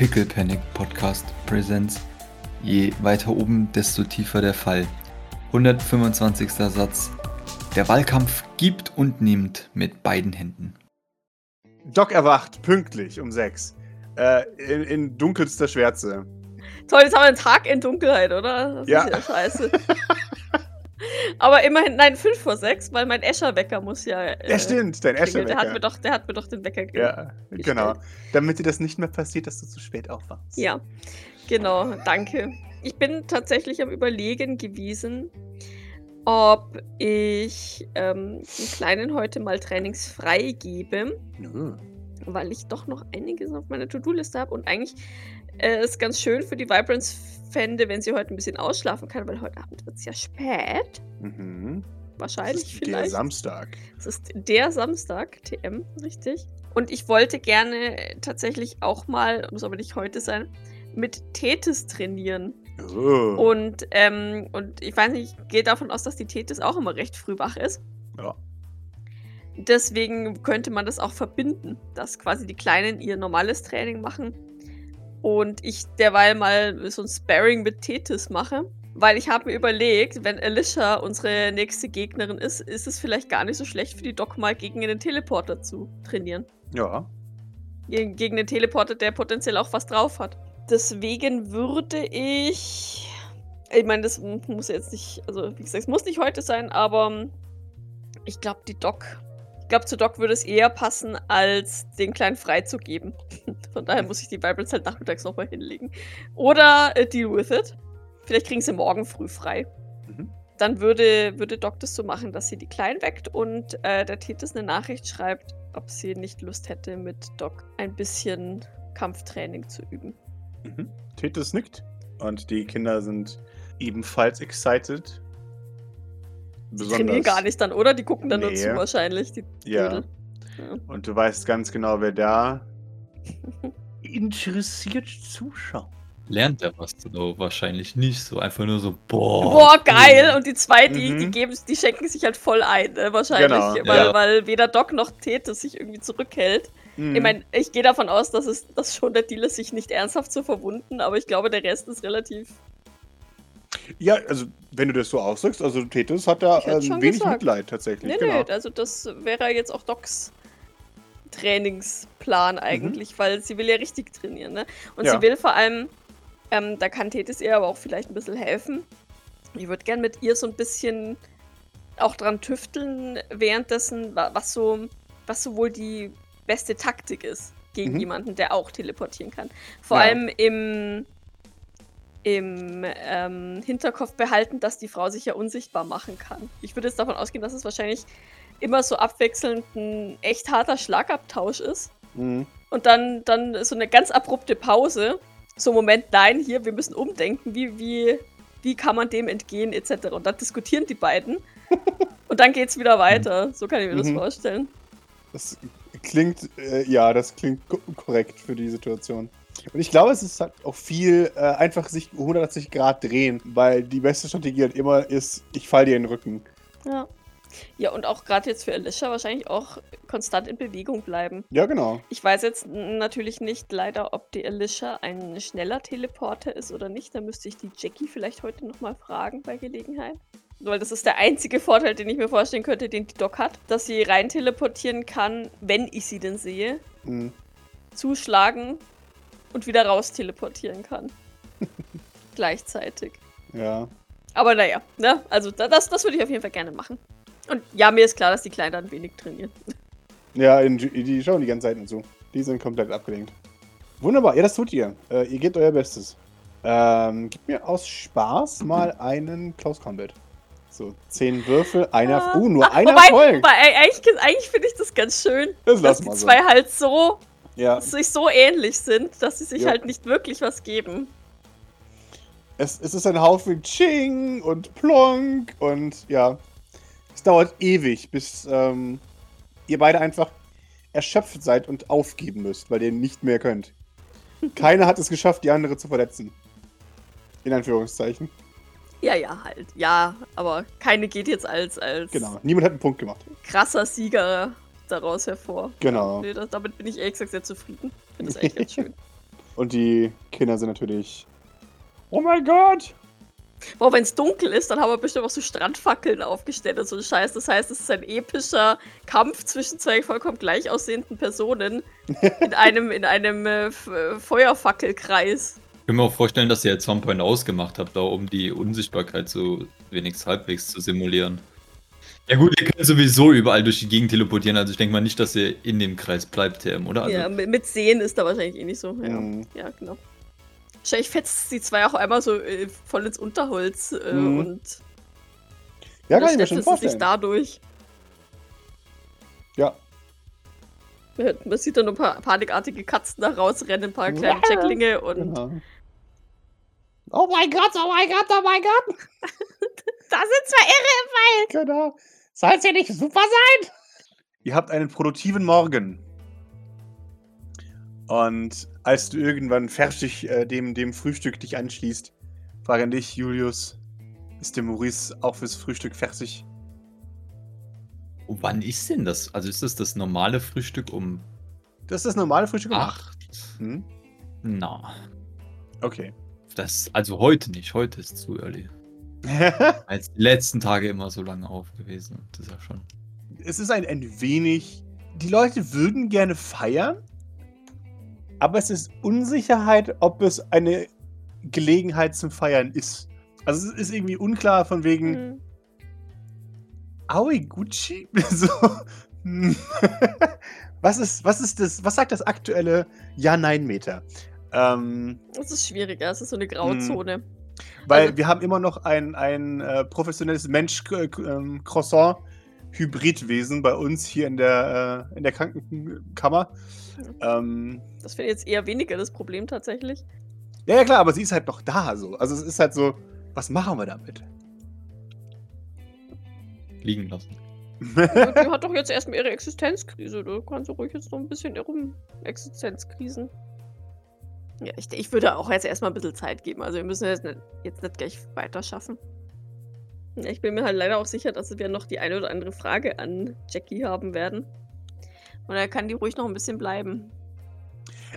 Pickle Panic Podcast Presents. Je weiter oben, desto tiefer der Fall. 125. Satz. Der Wahlkampf gibt und nimmt mit beiden Händen. Doc erwacht pünktlich um sechs. Äh, in, in dunkelster Schwärze. Toll, jetzt haben wir einen Tag in Dunkelheit, oder? Das Ja. ist ja scheiße. Aber immerhin, nein, 5 vor 6, weil mein Escher-Wecker muss ja. Äh, Ja, stimmt, dein klingeln. Der hat, mir doch, der hat mir doch den Wecker gegeben. Ja, genau. Damit dir das nicht mehr passiert, dass du zu spät aufwachst. Ja, genau, danke. Ich bin tatsächlich am Überlegen gewesen, ob ich ähm, den Kleinen heute mal trainingsfrei gebe, Nö. weil ich doch noch einiges auf meiner To-Do-Liste habe und eigentlich äh, es ganz schön für die Vibrance fände, wenn sie heute ein bisschen ausschlafen kann, weil heute Abend wird es ja spät. Mhm. Wahrscheinlich ist der. Samstag. Es ist der Samstag, TM, richtig. Und ich wollte gerne tatsächlich auch mal, muss aber nicht heute sein, mit Tethys trainieren. Oh. Und, ähm, und ich weiß nicht, ich gehe davon aus, dass die Tethys auch immer recht früh wach ist. Ja. Deswegen könnte man das auch verbinden, dass quasi die Kleinen ihr normales Training machen und ich derweil mal so ein Sparring mit Tethys mache. Weil ich habe mir überlegt, wenn Alicia unsere nächste Gegnerin ist, ist es vielleicht gar nicht so schlecht für die Doc mal gegen einen Teleporter zu trainieren. Ja. Gegen, gegen einen Teleporter, der potenziell auch was drauf hat. Deswegen würde ich. Ich meine, das muss jetzt nicht. Also, wie gesagt, es muss nicht heute sein, aber ich glaube, die Doc. Ich glaube, zu Doc würde es eher passen, als den Kleinen freizugeben. Von daher muss ich die Vibrants halt nachmittags nochmal hinlegen. Oder äh, deal with it. Vielleicht kriegen sie morgen früh frei. Mhm. Dann würde, würde Doc das so machen, dass sie die Kleinen weckt und äh, der Titus eine Nachricht schreibt, ob sie nicht Lust hätte, mit Doc ein bisschen Kampftraining zu üben. Mhm. Tethys nickt. Und die Kinder sind ebenfalls excited. Die trainieren gar nicht dann, oder? Die gucken dann nur Nee. zu wahrscheinlich. Die Ja. Ja. Und du weißt ganz genau, wer da interessiert zuschaut. Lernt er was oder wahrscheinlich nicht so. Einfach nur so, boah. Boah, geil! Und die zwei, die, Mhm. die, geben, die schenken sich halt voll ein, ne? wahrscheinlich. Genau, weil, ja. weil weder Doc noch Tete sich irgendwie zurückhält. Mhm. Ich meine, ich gehe davon aus, dass es dass schon der Deal ist, sich nicht ernsthaft zu verwunden, aber ich glaube, der Rest ist relativ. Ja, also wenn du das so ausdrückst, also Tethys hat da schon wenig gesagt. Mitleid tatsächlich. Nee, genau. nee, also das wäre jetzt auch Docs Trainingsplan eigentlich, weil sie will ja richtig trainieren, ne? Und Mhm. Ja. sie will vor allem, ähm, da kann Tethys ihr aber auch vielleicht ein bisschen helfen. Ich würde gern mit ihr so ein bisschen auch dran tüfteln, währenddessen, wa- was so, was so wohl die beste Taktik ist gegen Mhm. jemanden, der auch teleportieren kann. Vor Ja. allem im, im ähm, Hinterkopf behalten, dass die Frau sich ja unsichtbar machen kann. Ich würde jetzt davon ausgehen, dass es wahrscheinlich immer so abwechselnd ein echt harter Schlagabtausch ist. Mhm. Und dann, dann so eine ganz abrupte Pause. So, Moment, nein, hier, wir müssen umdenken. Wie, wie, wie kann man dem entgehen, etc. Und dann diskutieren die beiden. und dann geht's wieder weiter. So kann ich mir das Mhm. vorstellen. Das klingt, äh, ja, das klingt ko korrekt für die Situation. Und ich glaube, es ist halt auch viel äh, einfach sich 180 Grad drehen, weil die beste Strategie halt immer ist, ich fall dir in den Rücken. Ja. Ja, und auch gerade jetzt für Alicia wahrscheinlich auch konstant in Bewegung bleiben. Ja, genau. Ich weiß jetzt natürlich nicht leider, ob die Alicia ein schneller Teleporter ist oder nicht. Da müsste ich die Jackie vielleicht heute nochmal fragen bei Gelegenheit. Weil das ist der einzige Vorteil, den ich mir vorstellen könnte, den die Doc hat. Dass sie rein teleportieren kann, wenn ich sie denn sehe, Mhm. zuschlagen und wieder raus teleportieren kann. Gleichzeitig. Ja. Aber naja, ne? Also da- das, das würde ich auf jeden Fall gerne machen. Und ja, mir ist klar, dass die Kleinen dann wenig trainieren. Ja, die schauen die ganze Zeit zu. Die sind komplett abgelenkt. Wunderbar, ja, das tut ihr. Äh, ihr gebt euer Bestes. Ähm, gib mir aus Spaß mal einen Close Combat. So, zehn Würfel, einer. Uh, nur Ach, einer wobei, Erfolg. wobei eigentlich, eigentlich finde ich das ganz schön, Das dass die so. zwei halt so Ja, sich so ähnlich sind, dass sie sich Ja. halt nicht wirklich was geben. es, es ist ein Haufen Ching und Plonk und ja. Es dauert ewig, bis ähm, ihr beide einfach erschöpft seid und aufgeben müsst, weil ihr nicht mehr könnt. Keiner hat es geschafft, die andere zu verletzen. In Anführungszeichen. Ja, ja, halt. Ja, aber keine geht jetzt als, als Genau. Niemand hat einen Punkt gemacht. krasser Sieger daraus hervor. Genau. Nee, das, damit bin ich ehrlich gesagt sehr zufrieden. Finde das eigentlich ganz schön. Und die Kinder sind natürlich. Oh mein Gott! Boah, wenn es dunkel ist, dann haben wir bestimmt auch so Strandfackeln aufgestellt und so ein Scheiß. Das heißt, es ist ein epischer Kampf zwischen zwei vollkommen gleich aussehenden Personen in einem, in einem äh, F- Feuerfackelkreis. Ich kann mir auch vorstellen, dass ihr jetzt One Point ausgemacht habt, da um die Unsichtbarkeit so wenigstens halbwegs zu simulieren. Ja gut, ihr könnt sowieso überall durch die Gegend teleportieren, also ich denke mal nicht, dass ihr in dem Kreis bleibt, TM, oder? Also, ja, mit, Sehen ist da wahrscheinlich eh nicht so. Ja, Mhm. ja genau. Wahrscheinlich fetzt die zwei auch einmal so äh, voll ins Unterholz äh, Mhm. und Ja, kann ich mir schon sie sich vorstellen. dadurch. Ja. Man sieht dann ein paar panikartige Katzen da rausrennen, ein paar kleine Jacklinge und Genau. Oh mein Gott, oh mein Gott, oh mein Gott! da sind zwei Irre Genau. Soll es ja nicht super sein? Ihr habt einen produktiven Morgen. Und als du irgendwann fertig äh, dem, dem Frühstück dich anschließt, fragen dich, Julius, ist der Maurice auch fürs Frühstück fertig? Oh, wann ist denn das? Also ist das das normale Frühstück um Das ist das normale Frühstück um acht? Hm? Na, Okay. das, also heute nicht, heute ist zu early. Als die letzten Tage immer so lange auf gewesen. Das ist ja schon. es ist ein, ein wenig. Die Leute würden gerne feiern, aber es ist Unsicherheit, ob es eine Gelegenheit zum Feiern ist. Also es ist irgendwie unklar von wegen, Mhm. Aoi Gucci? so. hm. was ist, was ist das, was sagt das aktuelle Ja-Nein-Meter? Ähm, Das ist schwierig, ja. Es ist so eine Grauzone. Weil Also- wir haben immer noch ein, ein äh, professionelles Mensch-Croissant-Hybridwesen bei uns hier in der, äh, in der Krankenkammer. Ähm, Das finde ich jetzt eher weniger das Problem tatsächlich. ja, ja, klar, aber sie ist halt noch da so. Also es ist halt so, was machen wir damit? Liegen lassen. Ja, die hat doch jetzt erstmal ihre Existenzkrise. Du kannst du ruhig jetzt noch ein bisschen rum Existenzkrisen. Ja, ich, ich würde auch jetzt erstmal ein bisschen Zeit geben. Also wir müssen jetzt nicht, jetzt nicht gleich weiter schaffen. Ja, ich bin mir halt leider auch sicher, dass wir noch die eine oder andere Frage an Jackie haben werden. Und da kann die ruhig noch ein bisschen bleiben.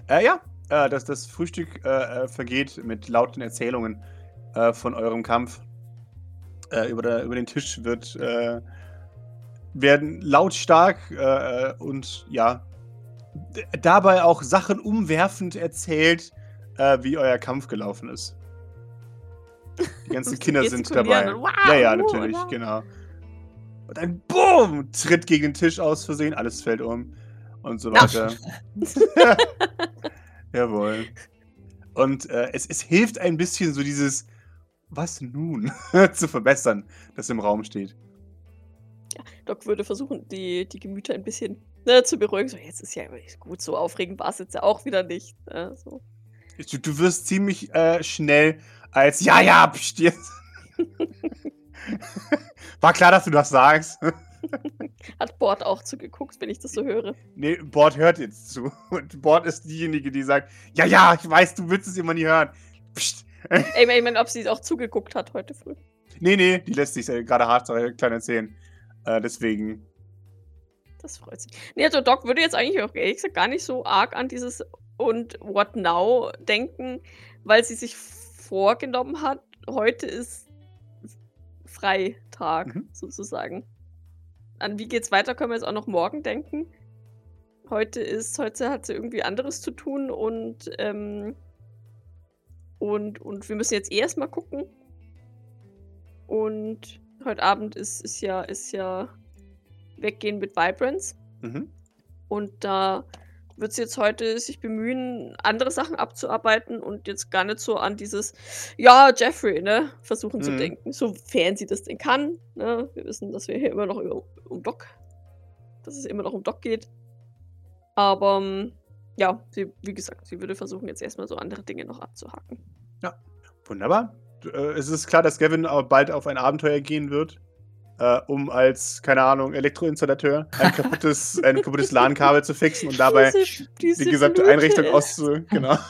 Äh, ja, äh, das, das Frühstück äh, äh, vergeht mit lauten Erzählungen äh, von eurem Kampf. Äh, über, der, über den Tisch wird werden lautstark und ja dabei auch Sachen umwerfend erzählt, äh, wie euer Kampf gelaufen ist. Die ganzen Kinder sind dabei. wow, ja, ja, natürlich, wow. genau. Und ein Boom! Tritt gegen den Tisch aus Versehen, alles fällt um und so weiter. Jawohl. Und äh, es, es hilft ein bisschen, so dieses Was nun zu verbessern, das im Raum steht. Doc würde versuchen, die, die Gemüter ein bisschen ne, zu beruhigen. So, jetzt ist ja gut, so aufregend war es jetzt ja auch wieder nicht. Ne, so. Du, du wirst ziemlich äh, schnell als Ja, ja, pst, jetzt. War klar, dass du das sagst. Hat Bord auch zugeguckt, wenn ich das so höre. Nee, Bord hört jetzt zu. Und Bord ist diejenige, die sagt: Ja, ja, ich weiß, du willst es immer nie hören. Psst. Ey, ich meine, ob sie auch zugeguckt hat heute früh. Nee, nee, die lässt sich äh, gerade hart äh, klein erzählen. Äh, deswegen. Das freut sich. Nee, also Doc würde jetzt eigentlich auch ehrlich gesagt gar nicht so arg an dieses und What Now denken, weil sie sich vorgenommen hat, heute ist Freitag Mhm. sozusagen. An wie geht's weiter, können wir jetzt auch noch morgen denken. Heute ist, heute hat sie irgendwie anderes zu tun und, ähm, und, und wir müssen jetzt erstmal gucken. Und heute Abend ist, ist ja, ist ja weggehen mit Vibrance. Mhm. Und da wird sie jetzt heute sich bemühen, andere Sachen abzuarbeiten und jetzt gar nicht so an dieses, ja, Jeffrey, ne, versuchen zu Mhm. denken, sofern sie das denn kann. Ne? Wir wissen, dass wir hier immer noch über, um Doc, dass es immer noch um Doc geht. Aber ähm, ja, sie, wie gesagt, sie würde versuchen, jetzt erstmal so andere Dinge noch abzuhaken. Wunderbar. Du, äh, es ist klar, dass Gavin bald auf ein Abenteuer gehen wird, äh, um als, keine Ahnung, Elektroinstallateur ein kaputtes, ein kaputtes LAN-Kabel zu fixen und dabei Diese- diese die gesamte Blüte Einrichtung auszu... Genau.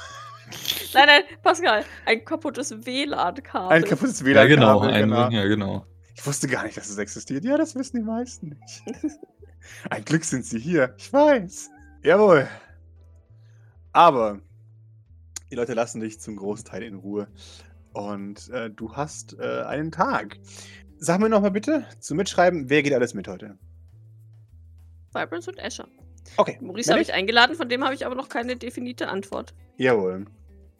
Nein, nein, Pascal, ein kaputtes WLAN-Kabel. Ein kaputtes Ja, WLAN-Kabel. genau, ein, genau. ja, genau. Ich wusste gar nicht, dass es existiert. Ja, das wissen die meisten nicht. Ein Glück sind sie hier. Ich weiß. Jawohl. Aber Die Leute lassen dich zum Großteil in Ruhe. Und äh, du hast äh, einen Tag. Sag mir nochmal bitte zum Mitschreiben, wer geht alles mit heute? Vibrance und Escher. Okay. Maurice habe ich eingeladen, von dem habe ich aber noch keine definierte Antwort. Jawohl.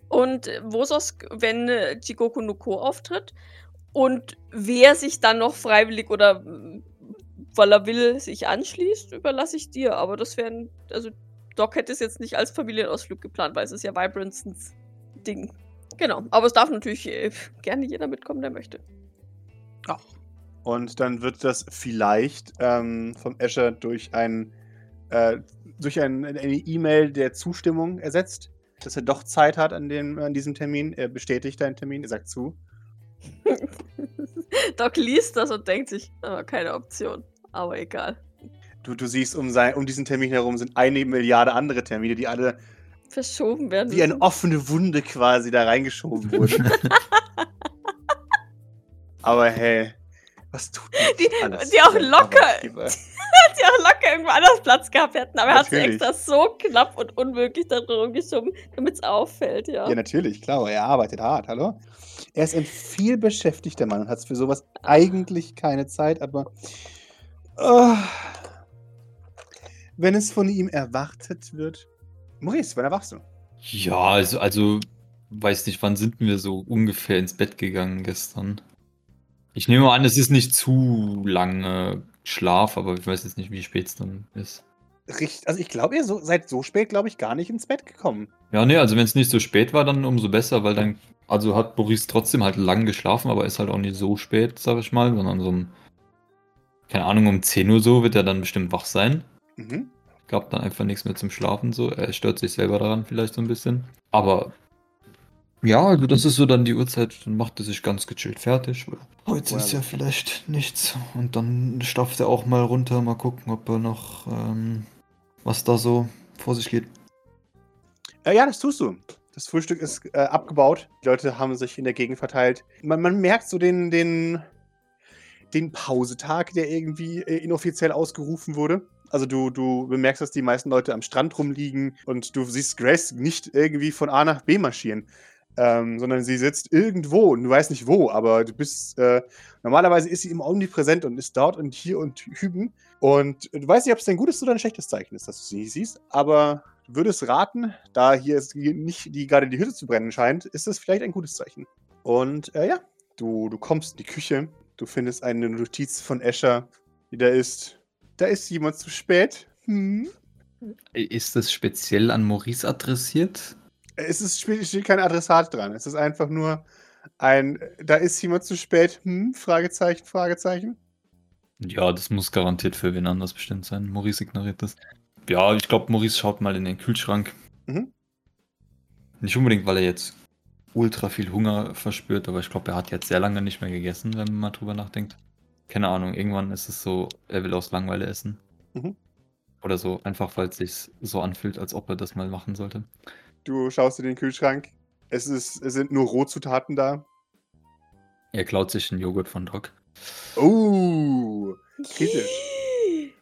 Und äh, Vosos, wenn äh, Jigoku no Ko auftritt. Und wer sich dann noch freiwillig oder mm, weil er will, sich anschließt, überlasse ich dir. Aber das wären, also Doc hätte es jetzt nicht als Familienausflug geplant, weil es ist ja Vibransons Ding. Genau, aber es darf natürlich äh, gerne jeder mitkommen, der möchte. Und dann wird das vielleicht ähm, vom Escher durch ein äh, durch ein, eine E-Mail der Zustimmung ersetzt, dass er doch Zeit hat an, dem, an diesem Termin. Er bestätigt deinen Termin, er sagt zu. Doc liest das und denkt sich, aber keine Option. Aber egal. Du, du siehst, um, sein, um diesen Termin herum sind eine Milliarde andere Termine, die alle Verschoben werden. wie eine offene Wunde quasi da reingeschoben wurden. Aber hey, was tut Die- alles die auch locker- Arbeitgeber? die auch locker irgendwo anders Platz gehabt hätten, aber er hat es Natürlich. extra so knapp und unmöglich da drum geschoben, damit es auffällt, ja. Ja, natürlich, klar, er arbeitet hart, hallo? Er ist ein viel beschäftigter Mann und hat für sowas eigentlich keine Zeit, aber ah, wenn es von ihm erwartet wird. Maurice, wann erwachst du? Ja, also, also, weiß nicht, wann sind wir so ungefähr ins Bett gegangen gestern? Ich nehme an, es ist nicht zu lange Schlaf, aber ich weiß jetzt nicht, wie spät es dann ist. Richt, also ich glaube, ihr so, seid so spät, glaube ich, gar nicht ins Bett gekommen. Ja, nee, also wenn es nicht so spät war, dann umso besser, weil dann, also hat Boris trotzdem halt lang geschlafen, aber ist halt auch nicht so spät, sag ich mal, sondern so um, keine Ahnung, um 10 Uhr so wird er dann bestimmt wach sein. Mhm. Gab dann einfach nichts mehr zum Schlafen, so. Er stört sich selber daran vielleicht so ein bisschen. Aber ja, also das ist so dann die Uhrzeit, dann macht er sich ganz gechillt fertig. Heute ist ja vielleicht nichts. Und dann stafft er auch mal runter, mal gucken, ob er noch, ähm, was da so vor sich geht. Äh, ja, das tust du. Das Frühstück ist äh, abgebaut. Die Leute haben sich in der Gegend verteilt. Man, man merkt so den, den, den Pausetag, der irgendwie äh, inoffiziell ausgerufen wurde. Also du, du bemerkst, dass die meisten Leute am Strand rumliegen und du siehst Grace nicht irgendwie von A nach B marschieren. Ähm, sondern sie sitzt irgendwo und du weißt nicht wo, aber du bist, äh, normalerweise ist sie immer omnipräsent und ist dort und hier und hüben. Und du weißt nicht, ob es ein gutes oder ein schlechtes Zeichen ist, dass du sie nicht siehst, aber du würdest raten, da hier ist nicht die gerade die Hütte zu brennen scheint, ist das vielleicht ein gutes Zeichen. Und äh, ja, du, du kommst in die Küche, du findest eine Notiz von Escher, die da ist. Da ist jemand zu spät. Hm. Ist das speziell an Maurice adressiert? Es ist, steht kein Adressat dran. Es ist einfach nur ein, da ist jemand zu spät. Hm? Fragezeichen, Fragezeichen. Ja, das muss garantiert für wen anders bestimmt sein. Maurice ignoriert das. Ja, ich glaube, Maurice schaut mal in den Kühlschrank. Mhm. Nicht unbedingt, weil er jetzt ultra viel Hunger verspürt, aber ich glaube, er hat jetzt sehr lange nicht mehr gegessen, wenn man mal drüber nachdenkt. Keine Ahnung, irgendwann ist es so, er will aus Langeweile essen. Mhm. Oder so, einfach weil es sich so anfühlt, als ob er das mal machen sollte. Du schaust in den Kühlschrank. Es, ist, es sind nur Rohzutaten da. Er klaut sich einen Joghurt von Doc. Oh, kritisch.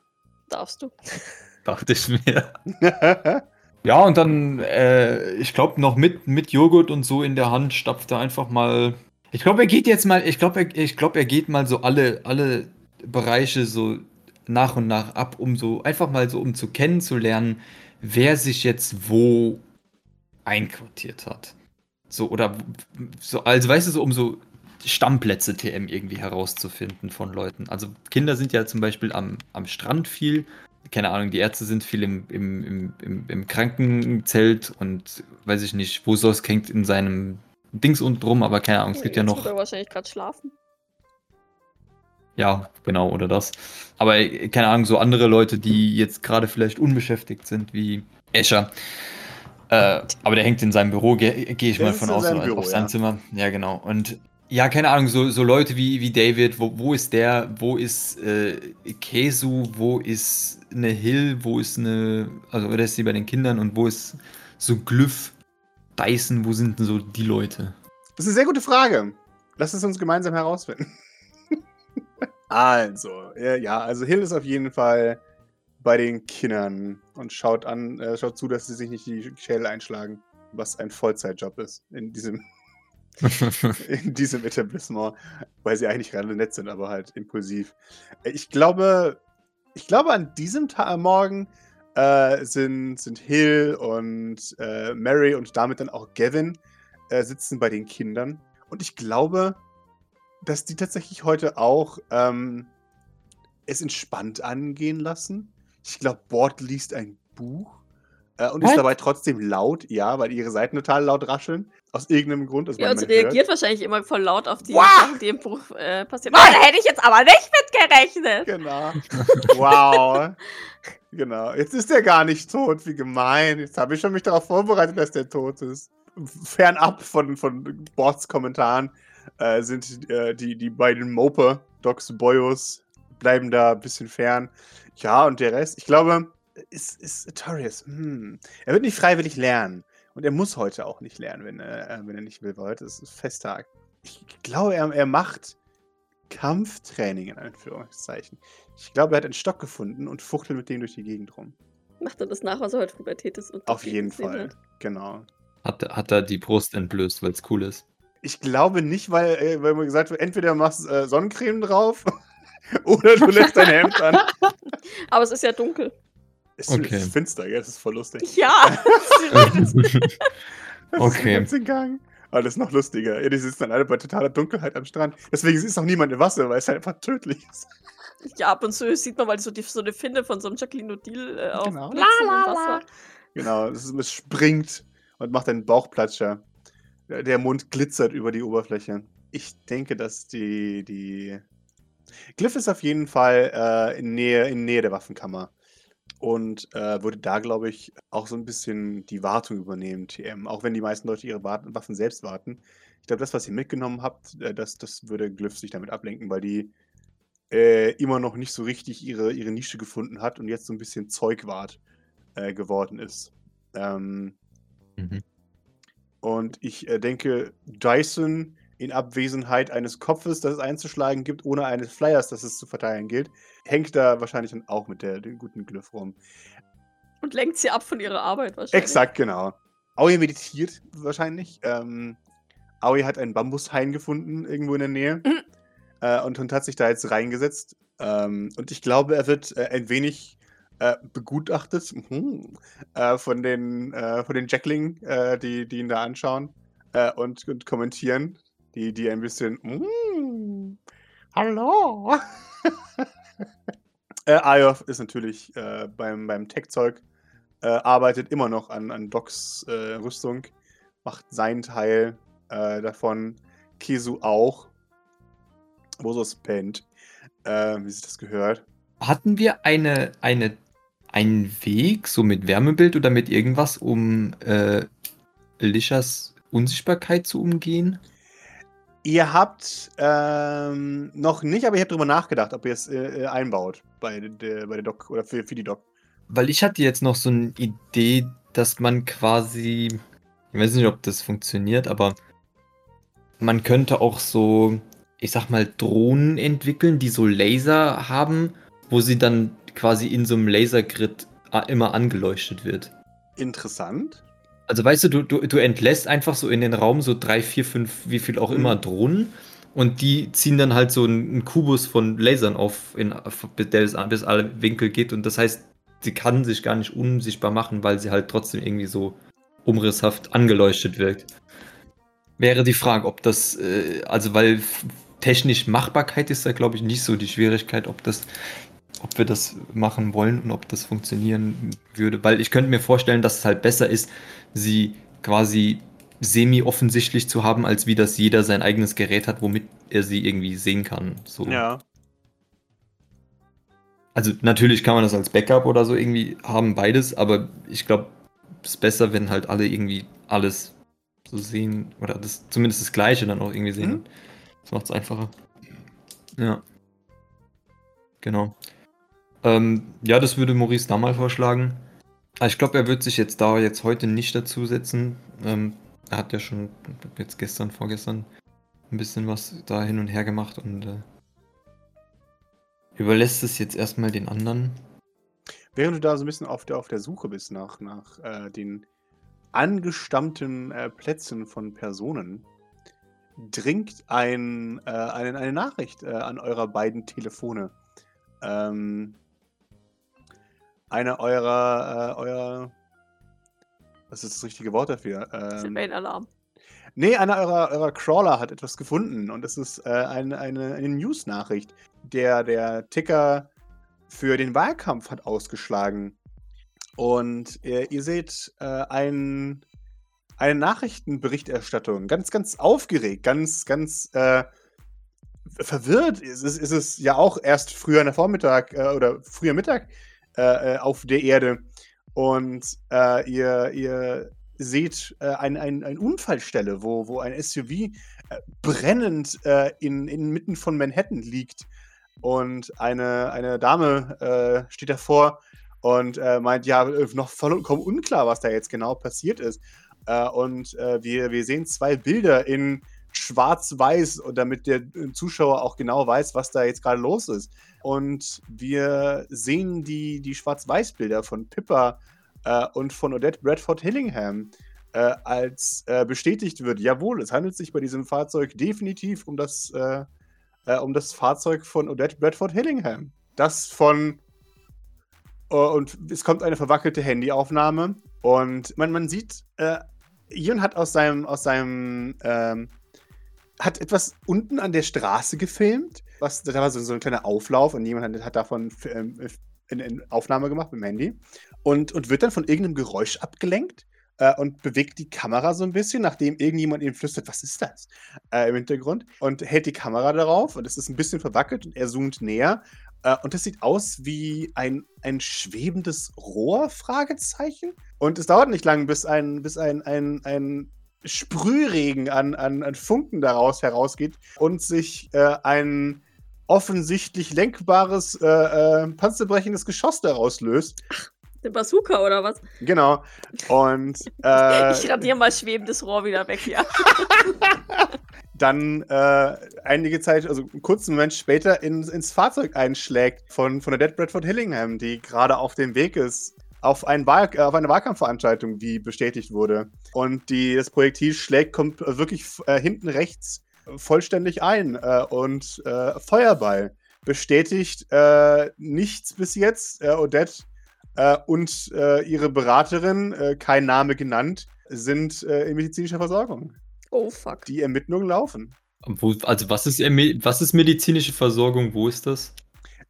Darfst du. Dachte ich mir. Ja, und dann, äh, ich glaube, noch mit, mit Joghurt und so in der Hand stapft er einfach mal. Ich glaube, er geht jetzt mal, ich glaube, er, ich glaub, er geht mal so alle, alle Bereiche so nach und nach ab, um so, einfach mal so, um zu kennenzulernen, wer sich jetzt wo einquartiert hat. So, oder so, also weißt du, so um so Stammplätze TM irgendwie herauszufinden von Leuten. Also Kinder sind ja zum Beispiel am, am Strand viel keine Ahnung, die Ärzte sind viel im, im, im, im, Krankenzelt und weiß ich nicht, wo Sos hängt in seinem Dings unten drum, aber keine Ahnung, es gibt ja Jetzt noch. wird er wahrscheinlich gerade schlafen. Ja, genau, oder das. Aber äh, keine Ahnung, so andere Leute, die jetzt gerade vielleicht unbeschäftigt sind, wie Escher. Äh, aber der hängt in seinem Büro, gehe geh ich Der mal von aus, oder Büro, auf sein ja. Zimmer. Ja, genau. Und ja, keine Ahnung, so, so Leute wie, wie David, wo, wo ist der, wo ist äh, Kesu, wo ist eine Hill, wo ist eine, also oder ist sie bei den Kindern und wo ist so Glyph, Dyson, wo sind denn so die Leute? Das ist eine sehr gute Frage. Lass es uns gemeinsam herausfinden. also, ja, also Hill ist auf jeden Fall bei den Kindern und schaut an, äh, schaut zu, dass sie sich nicht die Schädel einschlagen. was ein Vollzeitjob ist in diesem, in diesem Etablissement, weil sie eigentlich gerade nett sind, aber halt impulsiv. Ich glaube, ich glaube, an diesem Tag, Morgen äh, sind, sind Hill und äh, Mary und damit dann auch Gavin äh, sitzen bei den Kindern. Und ich glaube, dass die tatsächlich heute auch ähm, es entspannt angehen lassen. Ich glaube, Bord liest ein Buch äh, und ist dabei trotzdem laut, ja, weil ihre Seiten total laut rascheln. Aus irgendeinem Grund. Das ja, und sie reagiert hört. wahrscheinlich immer voll laut auf die wow. Sachen, die im Buch äh, passieren. Da hätte ich jetzt aber nicht mitgerechnet. Genau. wow. genau. Jetzt ist er gar nicht tot. Wie gemein. Jetzt habe ich schon mich darauf vorbereitet, dass der tot ist. Fernab von, von Bords Kommentaren äh, sind äh, die, die beiden Moper, Docs Boyos, bleiben da ein bisschen fern. Ja, und der Rest, ich glaube, ist, ist Artorias. Hm. Er wird nicht freiwillig lernen. Und er muss heute auch nicht lernen, wenn er, äh, wenn er nicht will, weil heute ist Festtag. Ich glaube, er, er macht Kampftraining in Anführungszeichen. Ich glaube, er hat einen Stock gefunden und fuchtelt mit dem durch die Gegend rum. Macht er das nach, was er heute Pubertät ist? Auf jeden Fall, hat. genau. Hat, hat er die Brust entblößt, weil es cool ist? Ich glaube nicht, weil, äh, weil man gesagt wird, entweder machst äh, Sonnencreme drauf oder du lässt dein Hemd an. Aber es ist ja dunkel. Es ist, okay. ist finster, gell? Das ist voll lustig. Ja! okay. Ist Gang. Aber das ist noch lustiger. Ja, die sitzen dann alle bei totaler Dunkelheit am Strand. Deswegen ist auch niemand im Wasser, weil es halt einfach tödlich ist. Ja, ab und zu sieht man, weil so, die, so eine Finne von so einem Jacqueline O'Deal äh, auf genau. La, la, im Wasser. Genau, es springt und macht einen Bauchplatscher. Der Mund glitzert über die Oberfläche. Ich denke, dass die, die Glyph ist auf jeden Fall äh, in, Nähe, in Nähe der Waffenkammer und äh, würde da, glaube ich, auch so ein bisschen die Wartung übernehmen, TM. Auch wenn die meisten Leute ihre Waffen selbst warten. Ich glaube, das, was ihr mitgenommen habt, äh, das, das würde Glyph sich damit ablenken, weil die äh, immer noch nicht so richtig ihre, ihre Nische gefunden hat und jetzt so ein bisschen Zeugwart äh, geworden ist. Ähm, mhm. Und ich äh, denke, Dyson in Abwesenheit eines Kopfes, das es einzuschlagen gibt, ohne eines Flyers, das es zu verteilen gilt, hängt da wahrscheinlich dann auch mit der, dem guten Glyph rum. Und lenkt sie ab von ihrer Arbeit wahrscheinlich. Exakt, genau. Aoi meditiert wahrscheinlich. Ähm, Aoi hat einen Bambushain gefunden, irgendwo in der Nähe. Mhm. Äh, und, und hat sich da jetzt reingesetzt. Ähm, und ich glaube, er wird äh, ein wenig äh, begutachtet mhm, äh, von den, äh, von den Jackling, äh, die, die ihn da anschauen und, und kommentieren die, die ein bisschen, mm, hallo. äh, Ayof ist natürlich äh, beim, beim Tech-Zeug, äh, arbeitet immer noch an, an Docs äh, Rüstung, macht seinen Teil äh, davon. Kesu auch. Bosos pennt, äh, wie sich das gehört. Hatten wir eine, eine, einen Weg, so mit Wärmebild oder mit irgendwas, um äh, Lishas Unsichtbarkeit zu umgehen? Ihr habt ähm, noch nicht, aber ihr habt darüber nachgedacht, ob ihr es äh, äh, einbaut bei der, bei der Doc oder für, für die Doc. Weil ich hatte jetzt noch so eine Idee, dass man quasi, ich weiß nicht, ob das funktioniert, aber man könnte auch so, ich sag mal, Drohnen entwickeln, die so Laser haben, wo sie dann quasi in so einem Lasergrid immer angeleuchtet wird. Interessant. Also weißt du, du, du, du entlässt einfach so in den Raum so drei, vier, fünf, wie viel auch immer mhm. Drohnen und die ziehen dann halt so einen Kubus von Lasern auf, in, der bis, bis alle Winkel geht und das heißt, sie kann sich gar nicht unsichtbar machen, weil sie halt trotzdem irgendwie so umrisshaft angeleuchtet wirkt. Wäre die Frage, ob das, äh, also weil technisch Machbarkeit ist da glaube ich nicht so die Schwierigkeit, ob das ob wir das machen wollen und ob das funktionieren würde. Weil ich könnte mir vorstellen, dass es halt besser ist, sie quasi semi-offensichtlich zu haben, als wie das jeder sein eigenes Gerät hat, womit er sie irgendwie sehen kann. So. Ja. Also natürlich kann man das als Backup oder so irgendwie haben, beides, aber ich glaube, es ist besser, wenn halt alle irgendwie alles so sehen oder das zumindest das Gleiche dann auch irgendwie sehen. Mhm. Das macht es einfacher. Ja. Genau. Ähm, ja, das würde Maurice da mal vorschlagen. Aber ich glaube, er wird sich jetzt da jetzt heute nicht dazusetzen. Ähm, er hat ja schon jetzt gestern, vorgestern ein bisschen was da hin und her gemacht und äh, überlässt es jetzt erstmal den anderen. Während du da so ein bisschen auf der, auf der Suche bist nach, nach äh, den angestammten äh, Plätzen von Personen dringt ein, äh, eine, eine Nachricht äh, an eurer beiden Telefone. Ähm, einer eurer, äh, eurer, was ist das richtige Wort dafür? Ähm, Alarm. nee, einer eurer, eurer Crawler hat etwas gefunden und es ist äh, eine, eine, eine News-Nachricht. Der, der Ticker für den Wahlkampf hat ausgeschlagen. Und äh, ihr seht äh, ein, eine Nachrichtenberichterstattung, ganz, ganz aufgeregt, ganz, ganz äh, verwirrt. Ist es, ist es ja auch erst früher in der Vormittag äh, oder früher Mittag äh, äh, auf der Erde. Und ihr, ihr seht äh, eine ein, ein Unfallstelle, wo, wo ein SUV äh, brennend äh, in, inmitten von Manhattan liegt. Und eine, eine Dame steht davor und meint, ja, noch vollkommen unklar, was da jetzt genau passiert ist. Äh, und äh, wir, wir sehen zwei Bilder in schwarz-weiß, damit der Zuschauer auch genau weiß, was da jetzt gerade los ist. Und wir sehen die, die Schwarz-Weiß-Bilder von Pippa äh, und von Odette Bradford Hillingham, äh, als äh, bestätigt wird, jawohl, es handelt sich bei diesem Fahrzeug definitiv um das, äh, um das Fahrzeug von Odette Bradford Hillingham. Das von und es kommt eine verwackelte Handyaufnahme und man, man sieht, äh, Ion hat aus seinem, aus seinem, ähm, hat etwas unten an der Straße gefilmt. Was, da war so, so ein kleiner Auflauf und jemand hat, davon ähm, eine Aufnahme gemacht mit dem Handy und, und wird dann von irgendeinem Geräusch abgelenkt äh, und bewegt die Kamera so ein bisschen, nachdem irgendjemand ihm flüstert, was ist das äh, im Hintergrund und hält die Kamera darauf und es ist ein bisschen verwackelt und er zoomt näher äh, und das sieht aus wie ein, ein schwebendes Rohr, Fragezeichen. Und es dauert nicht lang, bis ein, bis ein, ein, ein Sprühregen an, an, an Funken daraus herausgeht und sich äh, ein offensichtlich lenkbares, äh, äh, panzerbrechendes Geschoss daraus löst. Eine Bazooka oder was? Genau. Und äh, ich radiere mal schwebendes Rohr wieder weg, ja. dann äh, einige Zeit, also einen kurzen Moment später in, ins Fahrzeug einschlägt von, von der Dead Bradford Hillingham, die gerade auf dem Weg ist auf, ein Wahl, äh, auf eine Wahlkampfveranstaltung, wie bestätigt wurde. Und die, das Projektil schlägt, kommt wirklich äh, hinten rechts vollständig ein äh, und äh, Feuerball. Bestätigt äh, nichts bis jetzt. Odette und ihre Beraterin, kein Name genannt, sind in medizinischer Versorgung. Oh, fuck. Die Ermittlungen laufen. Wo, also, was ist, was ist medizinische Versorgung? Wo ist das?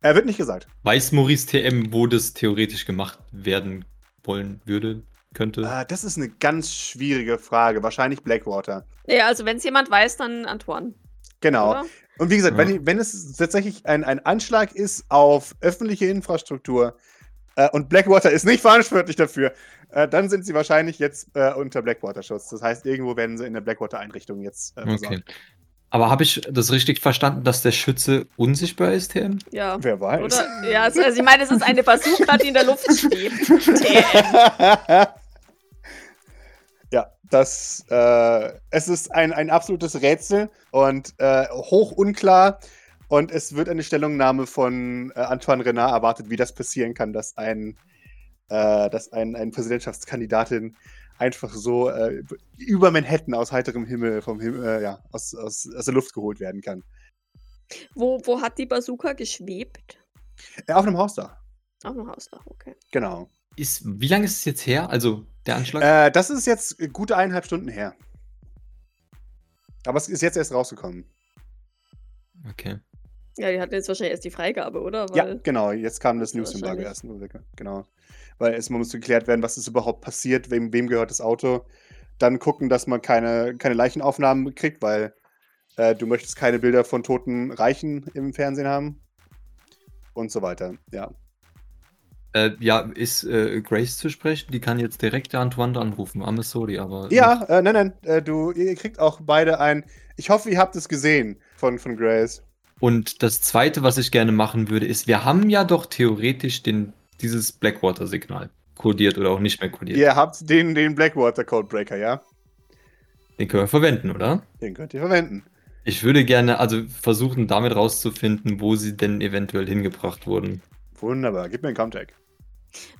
Er wird nicht gesagt. Weiß Maurice TM, wo das theoretisch gemacht werden wollen würde, könnte? Uh, das ist eine ganz schwierige Frage. Wahrscheinlich Blackwater. Ja, also wenn es jemand weiß, dann Antoine. Genau. Oder? Und wie gesagt, ja. wenn, wenn, es tatsächlich ein, ein Anschlag ist auf öffentliche Infrastruktur äh, und Blackwater ist nicht verantwortlich dafür, äh, dann sind sie wahrscheinlich jetzt äh, unter Blackwater-Schutz. Das heißt, irgendwo werden sie in der Blackwater-Einrichtung jetzt äh, Okay. Aber habe ich das richtig verstanden, dass der Schütze unsichtbar ist, TM? Ja. Wer weiß. Oder, ja, also, also ich meine, es ist eine Bazooka, die in der Luft schwebt. ja, das, äh, es ist ein, ein absolutes Rätsel und äh, hoch unklar. Und es wird eine Stellungnahme von äh, Antoine Renard erwartet, wie das passieren kann, dass ein äh, dass ein, ein Präsidentschaftskandidatin einfach so äh, über Manhattan aus heiterem Himmel, vom Himmel, äh, ja, aus, aus, aus der Luft geholt werden kann. Wo, wo hat die Bazooka geschwebt? Äh, auf einem Hausdach. Auf einem Hausdach, okay. Genau. Ist, wie lange ist es jetzt her? Also der Anschlag? Äh, das ist jetzt gute eineinhalb Stunden her. Aber es ist jetzt erst rausgekommen. Okay. Ja, die hatten jetzt wahrscheinlich erst die Freigabe, oder? Weil ja, genau. Jetzt kam das News-Embargo erst. Genau weil erstmal muss geklärt werden, was ist überhaupt passiert, wem, wem gehört das Auto. Dann gucken, dass man keine, keine Leichenaufnahmen kriegt, weil äh, du möchtest keine Bilder von toten Reichen im Fernsehen haben. Und so weiter, ja. Äh, ja, ist äh, Grace zu sprechen? Die kann jetzt direkt Antoine anrufen. I'm sorry, aber. Ja, äh, nein, nein. Äh, du, ihr kriegt auch beide ein. Ich hoffe, ihr habt es gesehen von, von Grace. Und das zweite, was ich gerne machen würde, ist, wir haben ja doch theoretisch den dieses Blackwater-Signal kodiert oder auch nicht mehr kodiert. Ihr habt den, den Blackwater-Codebreaker, ja? Den können wir verwenden, oder? Den könnt ihr verwenden. Ich würde gerne also versuchen, damit rauszufinden, wo sie denn eventuell hingebracht wurden. Wunderbar, gib mir einen Comtag.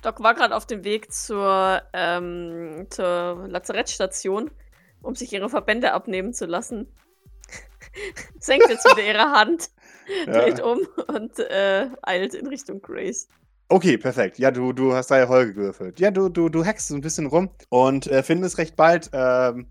Doc war gerade auf dem Weg zur, ähm, zur Lazarettstation, um sich ihre Verbände abnehmen zu lassen. Senkt jetzt wieder ihre Hand, dreht Ja. um und äh, eilt in Richtung Grace. Okay, perfekt. Ja, du, du hast da Erfolge gewürfelt. Ja, du, du, du hackst ein bisschen rum und äh, findest recht bald ähm,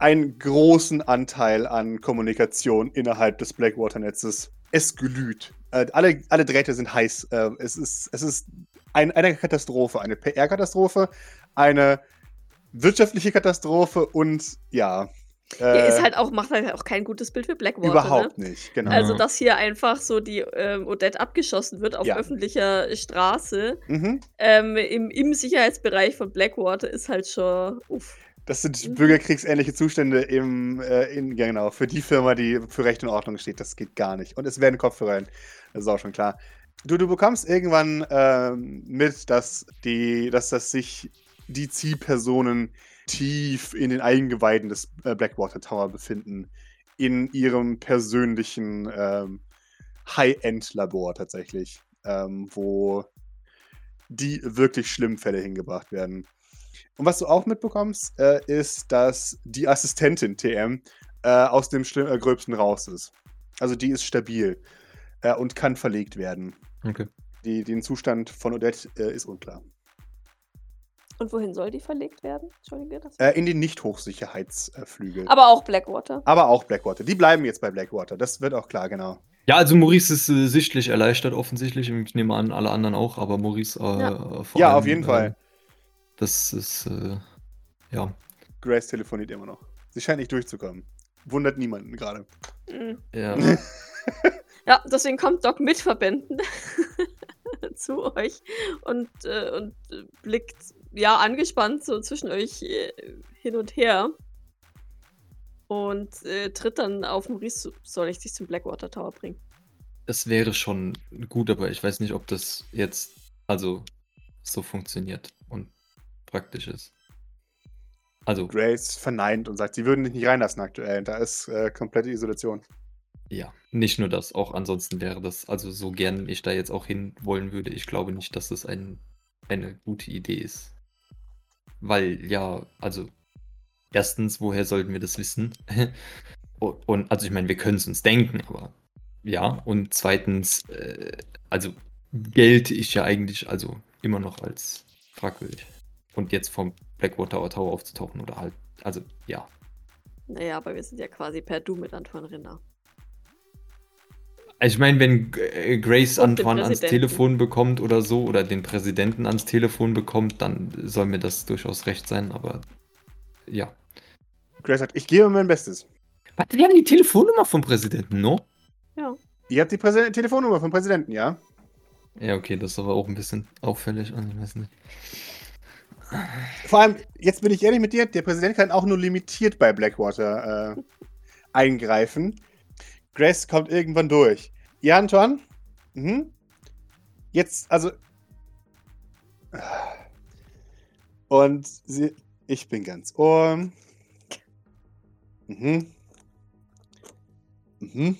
einen großen Anteil an Kommunikation innerhalb des Blackwater-Netzes. Es glüht. Äh, alle, alle Drähte sind heiß. Äh, es ist, es ist ein, eine Katastrophe, eine PR-Katastrophe, eine wirtschaftliche Katastrophe und ja. Äh, ist halt auch, macht halt auch kein gutes Bild für Blackwater. überhaupt Ne? nicht, genau. Also, dass hier einfach so die ähm, Odette abgeschossen wird auf Ja. öffentlicher Straße mhm. ähm, im, im Sicherheitsbereich von Blackwater ist halt schon. Uff. Das sind Mhm. bürgerkriegsähnliche Zustände im, äh, in, genau, für die Firma, die für Recht und Ordnung steht. Das geht gar nicht. Und es werden Kopfhörer rein. Das ist auch schon klar. Du, du bekommst irgendwann ähm, mit, dass, die, dass das sich die Zielpersonen tief in den Eingeweiden des äh, Blackwater Tower befinden. In ihrem persönlichen ähm, High-End-Labor tatsächlich. Ähm, wo die wirklich schlimmen Fälle hingebracht werden. Und was du auch mitbekommst, äh, ist, dass die Assistentin TM äh, aus dem Schlimm äh, Gröbsten raus ist. Also die ist stabil äh, und kann verlegt werden. Okay. Die, den Zustand von Odette äh, ist unklar. Und wohin soll die verlegt werden? Entschuldige das. Äh, in den Nicht-Hochsicherheitsflügel. Aber auch Blackwater. Aber auch Blackwater. Die bleiben jetzt bei Blackwater. Das wird auch klar, genau. Ja, also Maurice ist äh, sichtlich erleichtert, offensichtlich. Ich nehme an, alle anderen auch, aber Maurice äh, Ja. vor Ja, allem, auf jeden äh, Fall. Das ist, äh, ja. Grace telefoniert immer noch. Sie scheint nicht durchzukommen. Wundert niemanden gerade. Mhm. ja. Ja, deswegen kommt Doc mit Verbänden zu euch und, äh, und blickt ja angespannt so zwischen euch äh, hin und her. Und äh, tritt dann auf Maurice zu. Soll ich dich zum Blackwater Tower bringen? Das wäre schon gut, aber ich weiß nicht, ob das jetzt also so funktioniert und praktisch ist. Also, Grace verneint und sagt, sie würden dich nicht reinlassen aktuell. Da ist äh, komplette Isolation. ja, nicht nur das, auch ansonsten wäre das, also so gern ich da jetzt auch hin wollen würde, ich glaube nicht, dass das ein, eine gute Idee ist. Weil, ja, also, erstens, woher sollten wir das wissen? und, also ich meine, wir können es uns denken, aber ja, und zweitens, äh, also gelte ich ja eigentlich also immer noch als fragwürdig. Und jetzt vom Blackwater Tower aufzutauchen oder halt, also ja. Naja, aber wir sind ja quasi per Du mit Antoine Renner. Also ich meine, wenn äh, Grace Und Antoine ans. Telefon bekommt oder so, oder den Präsidenten ans Telefon bekommt, dann soll mir das durchaus recht sein, aber ja. Grace sagt, ich gebe mein Bestes. Warte, die haben die Telefonnummer vom Präsidenten, no? Ja. Ihr habt die Präse Telefonnummer vom Präsidenten, ja? Ja, okay, das ist aber auch ein bisschen auffällig. Also, ich weiß nicht. Vor allem, jetzt bin ich ehrlich mit dir, der Präsident kann auch nur limitiert bei Blackwater äh, eingreifen. Grace kommt irgendwann durch. Ja, Anton? Mhm. Jetzt, also. Und sie. Ich bin ganz ohr. Mhm. Mhm.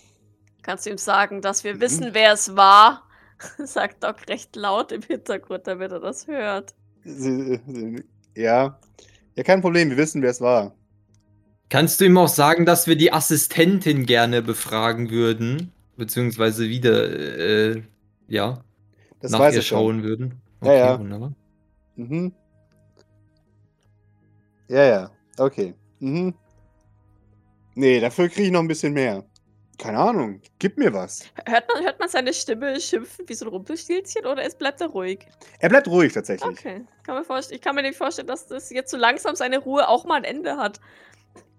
Kannst du ihm sagen, dass wir Mhm. wissen, wer es war? Sagt Doc recht laut im Hintergrund, damit er das hört. Sie, sie, ja. Ja, kein Problem, wir wissen, wer es war. Kannst du ihm auch sagen, dass wir die Assistentin gerne befragen würden? Beziehungsweise wieder, äh, ja, Das nach weiß ihr ich schon. schauen würden? Ja, ja. wunderbar. Mhm. Ja, ja. Okay. Mhm. Nee, dafür kriege ich noch ein bisschen mehr. Keine Ahnung. Gib mir was. Hört man, hört man seine Stimme schimpfen wie so ein Rumpelstilzchen oder es bleibt er ruhig? Er bleibt ruhig tatsächlich. Okay. Kann mir ich kann mir nicht vorstellen, dass das jetzt so langsam seine Ruhe auch mal ein Ende hat.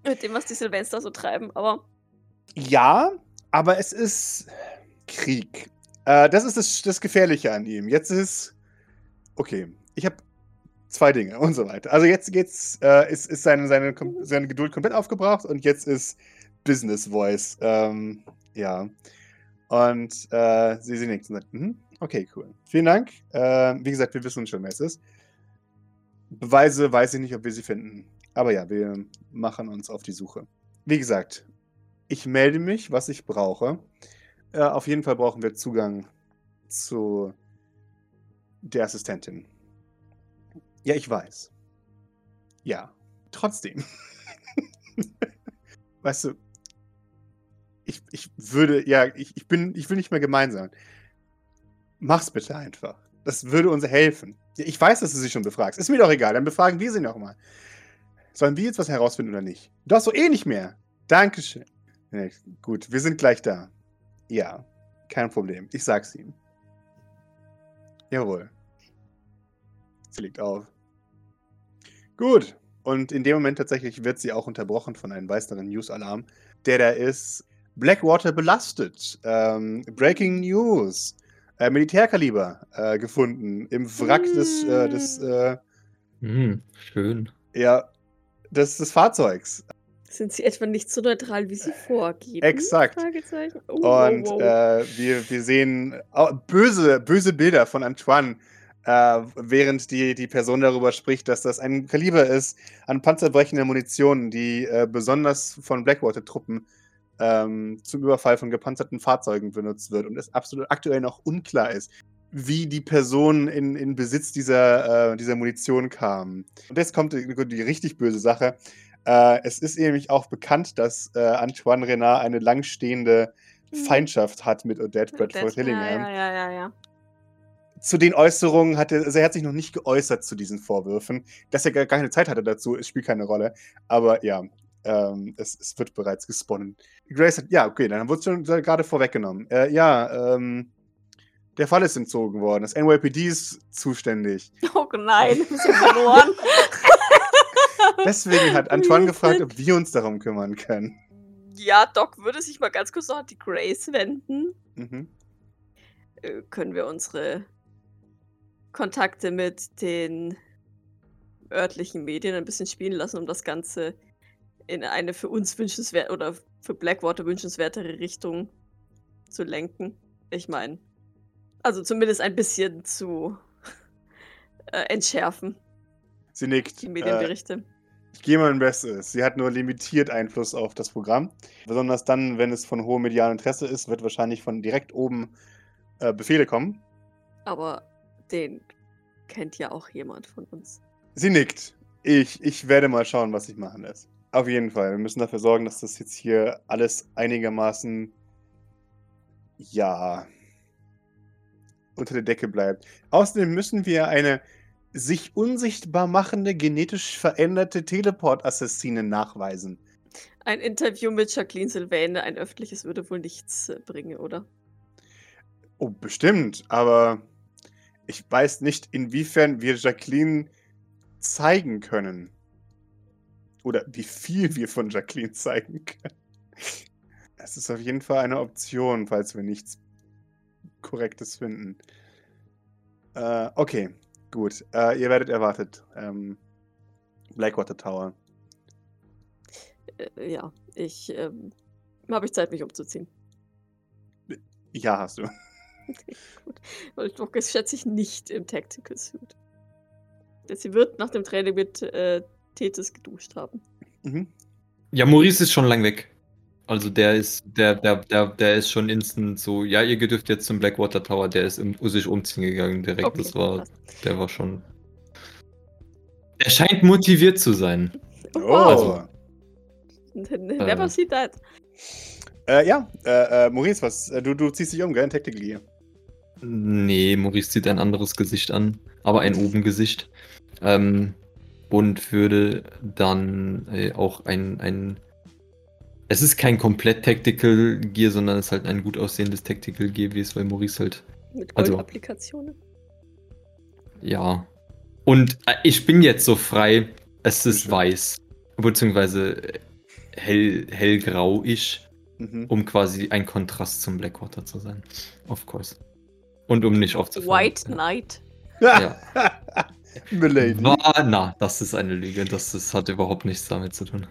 Mit dem, was die Silvester so treiben. Aber Ja, aber es ist Krieg. Äh, das ist das, das Gefährliche an ihm. Jetzt ist. Okay, ich habe zwei Dinge und so weiter. Also jetzt geht's, äh, ist, ist seine, seine, seine Geduld komplett aufgebraucht und jetzt ist Business Voice. Ähm, ja. Und äh, sie, sie nickt und sagt, mhm, okay, cool. Vielen Dank. Äh, wie gesagt, wir wissen schon, wer es ist. Beweise weiß ich nicht, ob wir sie finden. Aber ja, wir machen uns auf die Suche. Wie gesagt, ich melde mich, was ich brauche. Äh, auf jeden Fall brauchen wir Zugang zu der Assistentin. Ja, ich weiß. Ja, trotzdem. weißt du, ich, ich würde, ja, ich, ich bin, ich will nicht mehr gemein sein. Mach's bitte einfach. Das würde uns helfen. Ich weiß, dass du sie schon befragst. Ist mir doch egal, dann befragen wir sie nochmal. Sollen wir jetzt was herausfinden oder nicht? Du hast so eh nicht mehr. Dankeschön. Nee, gut, wir sind gleich da. Ja, kein Problem. Ich sag's ihm. Jawohl. Sie legt auf. Gut. Und in dem Moment tatsächlich wird sie auch unterbrochen von einem weiteren News-Alarm, der da ist. Blackwater belastet. Ähm, Breaking News. Äh, Militärkaliber äh, gefunden im Wrack des, äh, des äh, Hm, schön. ja, des, des Fahrzeugs. Sind sie etwa nicht so neutral, wie sie vorgeben? Exakt. Oh, Und wow, wow. Äh, wir, wir sehen au- böse, böse Bilder von Antoine, äh, während die, die Person darüber spricht, dass das ein Kaliber ist an panzerbrechender Munition, die äh, besonders von Blackwater-Truppen ähm, zum Überfall von gepanzerten Fahrzeugen benutzt wird und es absolut aktuell noch unklar ist, wie die Person in, in Besitz dieser, äh, dieser Munition kam. Und jetzt kommt die, die richtig böse Sache. Äh, es ist nämlich auch bekannt, dass äh, Antoine Renard eine langstehende Mhm. Feindschaft hat mit Odette Bradford Hillingham. Ja, ja, ja, ja. Zu den Äußerungen hat er, also er hat sich noch nicht geäußert zu diesen Vorwürfen. Dass er gar keine Zeit hatte dazu, es spielt keine Rolle. Aber ja, ähm, es, es wird bereits gesponnen. Grace sagt, ja, okay, dann wurde es schon gerade vorweggenommen. Äh, ja, ähm, der Fall ist entzogen worden. Das NYPD ist zuständig. Oh nein, wir sind verloren. Deswegen hat Antoine gefragt, ob wir uns darum kümmern können. Ja, Doc würde sich mal ganz kurz noch an die Grace wenden. Mhm. Äh, können wir unsere Kontakte mit den örtlichen Medien ein bisschen spielen lassen, um das Ganze in eine für uns wünschenswerte oder für Blackwater wünschenswertere Richtung zu lenken. Ich meine, also zumindest ein bisschen zu äh, entschärfen, Sie nickt. die Äh, Medienberichte. Ich gehe mein Bestes. Sie hat nur limitiert Einfluss auf das Programm. Besonders dann, wenn es von hohem medialem Interesse ist, wird wahrscheinlich von direkt oben äh, Befehle kommen. Aber den kennt ja auch jemand von uns. Sie nickt. Ich, ich werde mal schauen, was ich machen lässt. Auf jeden Fall. Wir müssen dafür sorgen, dass das jetzt hier alles einigermaßen, ja, unter der Decke bleibt. Außerdem müssen wir eine sich unsichtbar machende, genetisch veränderte Teleport-Assassine nachweisen. Ein Interview mit Jacqueline Sylvain, ein öffentliches, würde wohl nichts äh, bringen, oder? Oh, bestimmt, aber ich weiß nicht, inwiefern wir Jacqueline zeigen können. Oder wie viel wir von Jacqueline zeigen können. Es ist auf jeden Fall eine Option, falls wir nichts Korrektes finden. Äh, okay, gut. Äh, ihr werdet erwartet. Ähm, Blackwater Tower. Äh, ja, ich ähm, habe ich Zeit, mich umzuziehen. Ja, hast du. Gut. Weil Doc ist, schätze ich, nicht im Tactical Suit. Sie wird nach dem Training mit äh, Tethys geduscht haben. Mhm. Ja, Maurice ist schon lang weg. Also der ist, der, der, der, der ist schon instant so, ja, ihr dürft jetzt zum Blackwater Tower, der ist im, sich umziehen gegangen direkt. Okay, das war, der war schon. Er scheint motiviert zu sein. Oh, Oh. wow. Never Äh. see that. Äh, ja, äh, äh, Maurice, was? Äh, du, du ziehst dich um, gell? In Tactical Gear. Nee, Maurice zieht ein anderes Gesicht an, aber ein Oben-Gesicht. Ähm, und würde dann äh, auch ein, ein. Es ist kein komplett Tactical Gear, sondern es ist halt ein gut aussehendes Tactical Gear, wie es bei Maurice halt Mit also- Goldapplikationen. Ja. Und äh, ich bin jetzt so frei, es ist schön. weiß. Beziehungsweise hell, hellgrau-ich, Mhm. um quasi ein Kontrast zum Blackwater zu sein. Of course. Und um nicht aufzufallen. White Knight. Ja. Milady. War, na, das ist eine Lüge. Das, das hat überhaupt nichts damit zu tun.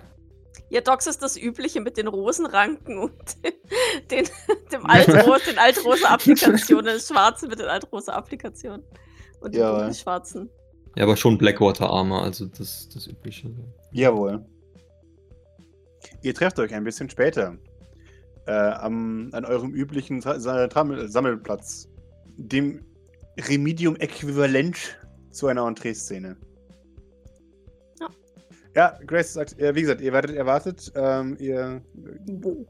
Ja, Docs ist das Übliche mit den Rosenranken und den, dem Altros, den altrosa Applikationen, den Schwarzen mit den altrosa Applikationen. Und den Ja. Schwarzen. Ja, aber schon Blackwater Armor, also das, das übliche. Jawohl. Ihr trefft euch ein bisschen später. Äh, am, an eurem üblichen Tra Sa- Trammel- Sammelplatz. Dem Remedium-Äquivalent zu einer Entree-Szene. Ja, Grace sagt, äh, wie gesagt, ihr werdet erwartet, ähm, ihr Wo?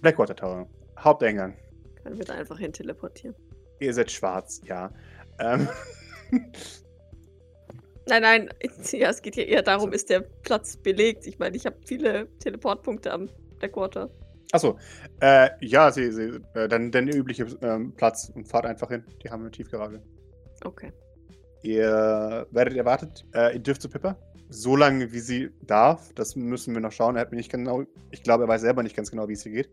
Blackwater Tower, Haupteingang. Können wir da einfach hin teleportieren? Ihr seid schwarz, ja. Ähm, Nein, nein, ja, es geht hier eher darum, ist der Platz belegt. Ich meine, ich habe viele Teleportpunkte am Blackwater. achso, äh, ja, sie, sie, äh, dann, dann der übliche ähm, Platz und fahrt einfach hin. Die haben eine Tiefgarage. Okay. Ihr werdet erwartet, äh, ihr dürft zu Pippa. So lange, wie sie darf. Das müssen wir noch schauen. Er hat mir nicht genau. Ich glaube, er weiß selber nicht ganz genau, wie es hier geht.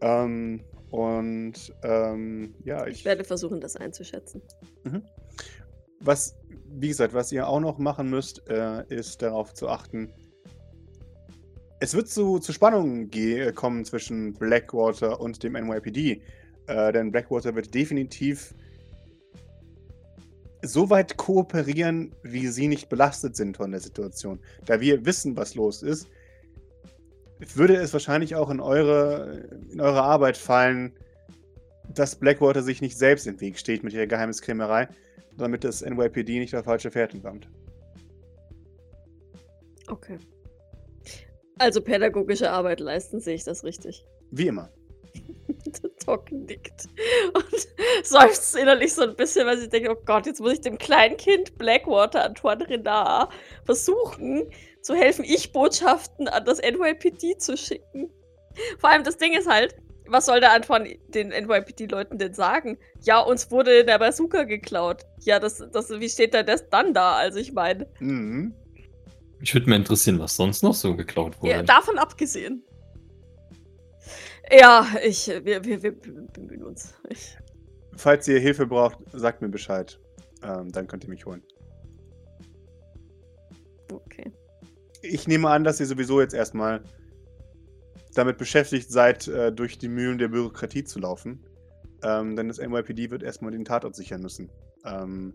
Ähm, und ähm, ja, Ich werde versuchen, das einzuschätzen. Was, wie gesagt, was ihr auch noch machen müsst, äh, ist darauf zu achten. Es wird zu, zu Spannungen ge- kommen zwischen Blackwater und dem NYPD. Äh, denn Blackwater wird definitiv so weit kooperieren, wie sie nicht belastet sind von der Situation. Da wir wissen, was los ist, würde es wahrscheinlich auch in eure, in eure Arbeit fallen, dass Blackwater sich nicht selbst im Weg steht mit ihrer Geheimniskrämerei, damit das NYPD nicht auf falsche Fährten kommt. Okay. Also pädagogische Arbeit leisten, sehe ich das richtig. Wie immer. Der Doc nickt und seufzt innerlich so ein bisschen, weil sie denkt, oh Gott, jetzt muss ich dem kleinen Kind Blackwater, Antoine Renard, versuchen zu helfen, ich Botschaften an das NYPD zu schicken. Vor allem das Ding ist halt, was soll der Antoine den NYPD-Leuten denn sagen? Ja, uns wurde der Bazooka geklaut. Ja, das, das, wie steht da das dann da? Also ich meine, Mhm. Mich würde mal interessieren, was sonst noch so geklaut wurde. ja, davon abgesehen. Ja, ich, wir, wir, wir bemühen uns. Ich, Falls ihr Hilfe braucht, sagt mir Bescheid. Ähm, dann könnt ihr mich holen. okay. Ich nehme an, dass ihr sowieso jetzt erstmal damit beschäftigt seid, äh, durch die Mühlen der Bürokratie zu laufen. Ähm, denn das NYPD wird erstmal den Tatort sichern müssen. Ähm,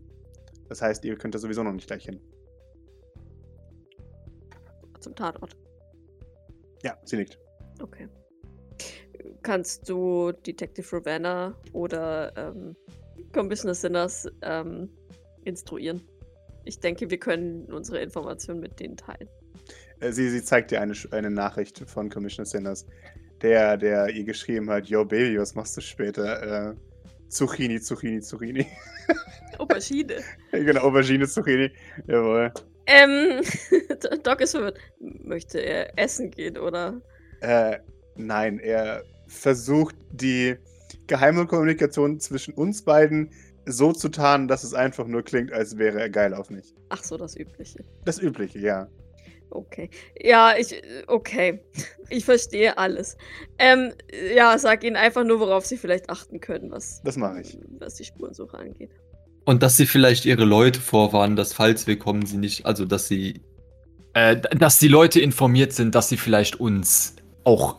das heißt, ihr könnt da sowieso noch nicht gleich hin. Zum Tatort. Ja, sie nickt. Okay. Kannst du Detective Ravenna oder ähm, Commissioner Sinners ähm, instruieren? Ich denke, wir können unsere Informationen mit denen teilen. Äh, sie, sie zeigt dir eine, eine Nachricht von Commissioner Sanders, der, der ihr geschrieben hat: Yo, Baby, was machst du später? Äh, Zucchini, Zucchini, Zucchini. Aubergine. genau, Aubergine, Zucchini. Jawohl. ähm, Doc ist verwirrt. Möchte er essen gehen oder? Äh, nein, er versucht die geheime Kommunikation zwischen uns beiden so zu tarnen, dass es einfach nur klingt, als wäre er geil auf mich. Ach so, das Übliche. Das Übliche, ja. Okay. Ja, ich. Okay. Ich verstehe alles. Ähm, ja, sag ihnen einfach nur, worauf sie vielleicht achten können, was, Das mache ich. was die Spurensuche angeht. Und dass sie vielleicht ihre Leute vorwarnen, dass falls wir kommen, sie nicht, also dass sie, äh, dass die Leute informiert sind, dass sie vielleicht uns auch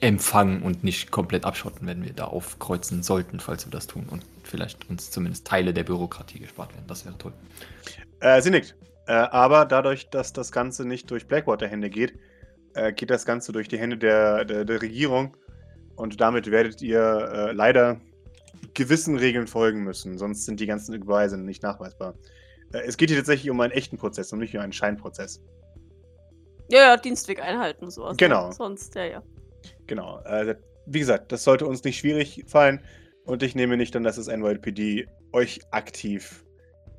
empfangen und nicht komplett abschotten, wenn wir da aufkreuzen sollten, falls wir das tun und vielleicht uns zumindest Teile der Bürokratie gespart werden. Das wäre toll. Äh, sie nickt. Äh, aber dadurch, dass das Ganze nicht durch Blackwater-Hände geht, äh, geht das Ganze durch die Hände der, der, der Regierung. Und damit werdet ihr äh, leider gewissen Regeln folgen müssen. Sonst sind die ganzen Beweise nicht nachweisbar. Äh, es geht hier tatsächlich um einen echten Prozess und nicht um einen Scheinprozess. Ja, ja, Dienstweg einhalten und sowas. Genau. Ne? Sonst, ja, ja. Genau. Äh, wie gesagt, das sollte uns nicht schwierig fallen. Und ich nehme nicht an, dass das NYPD euch aktiv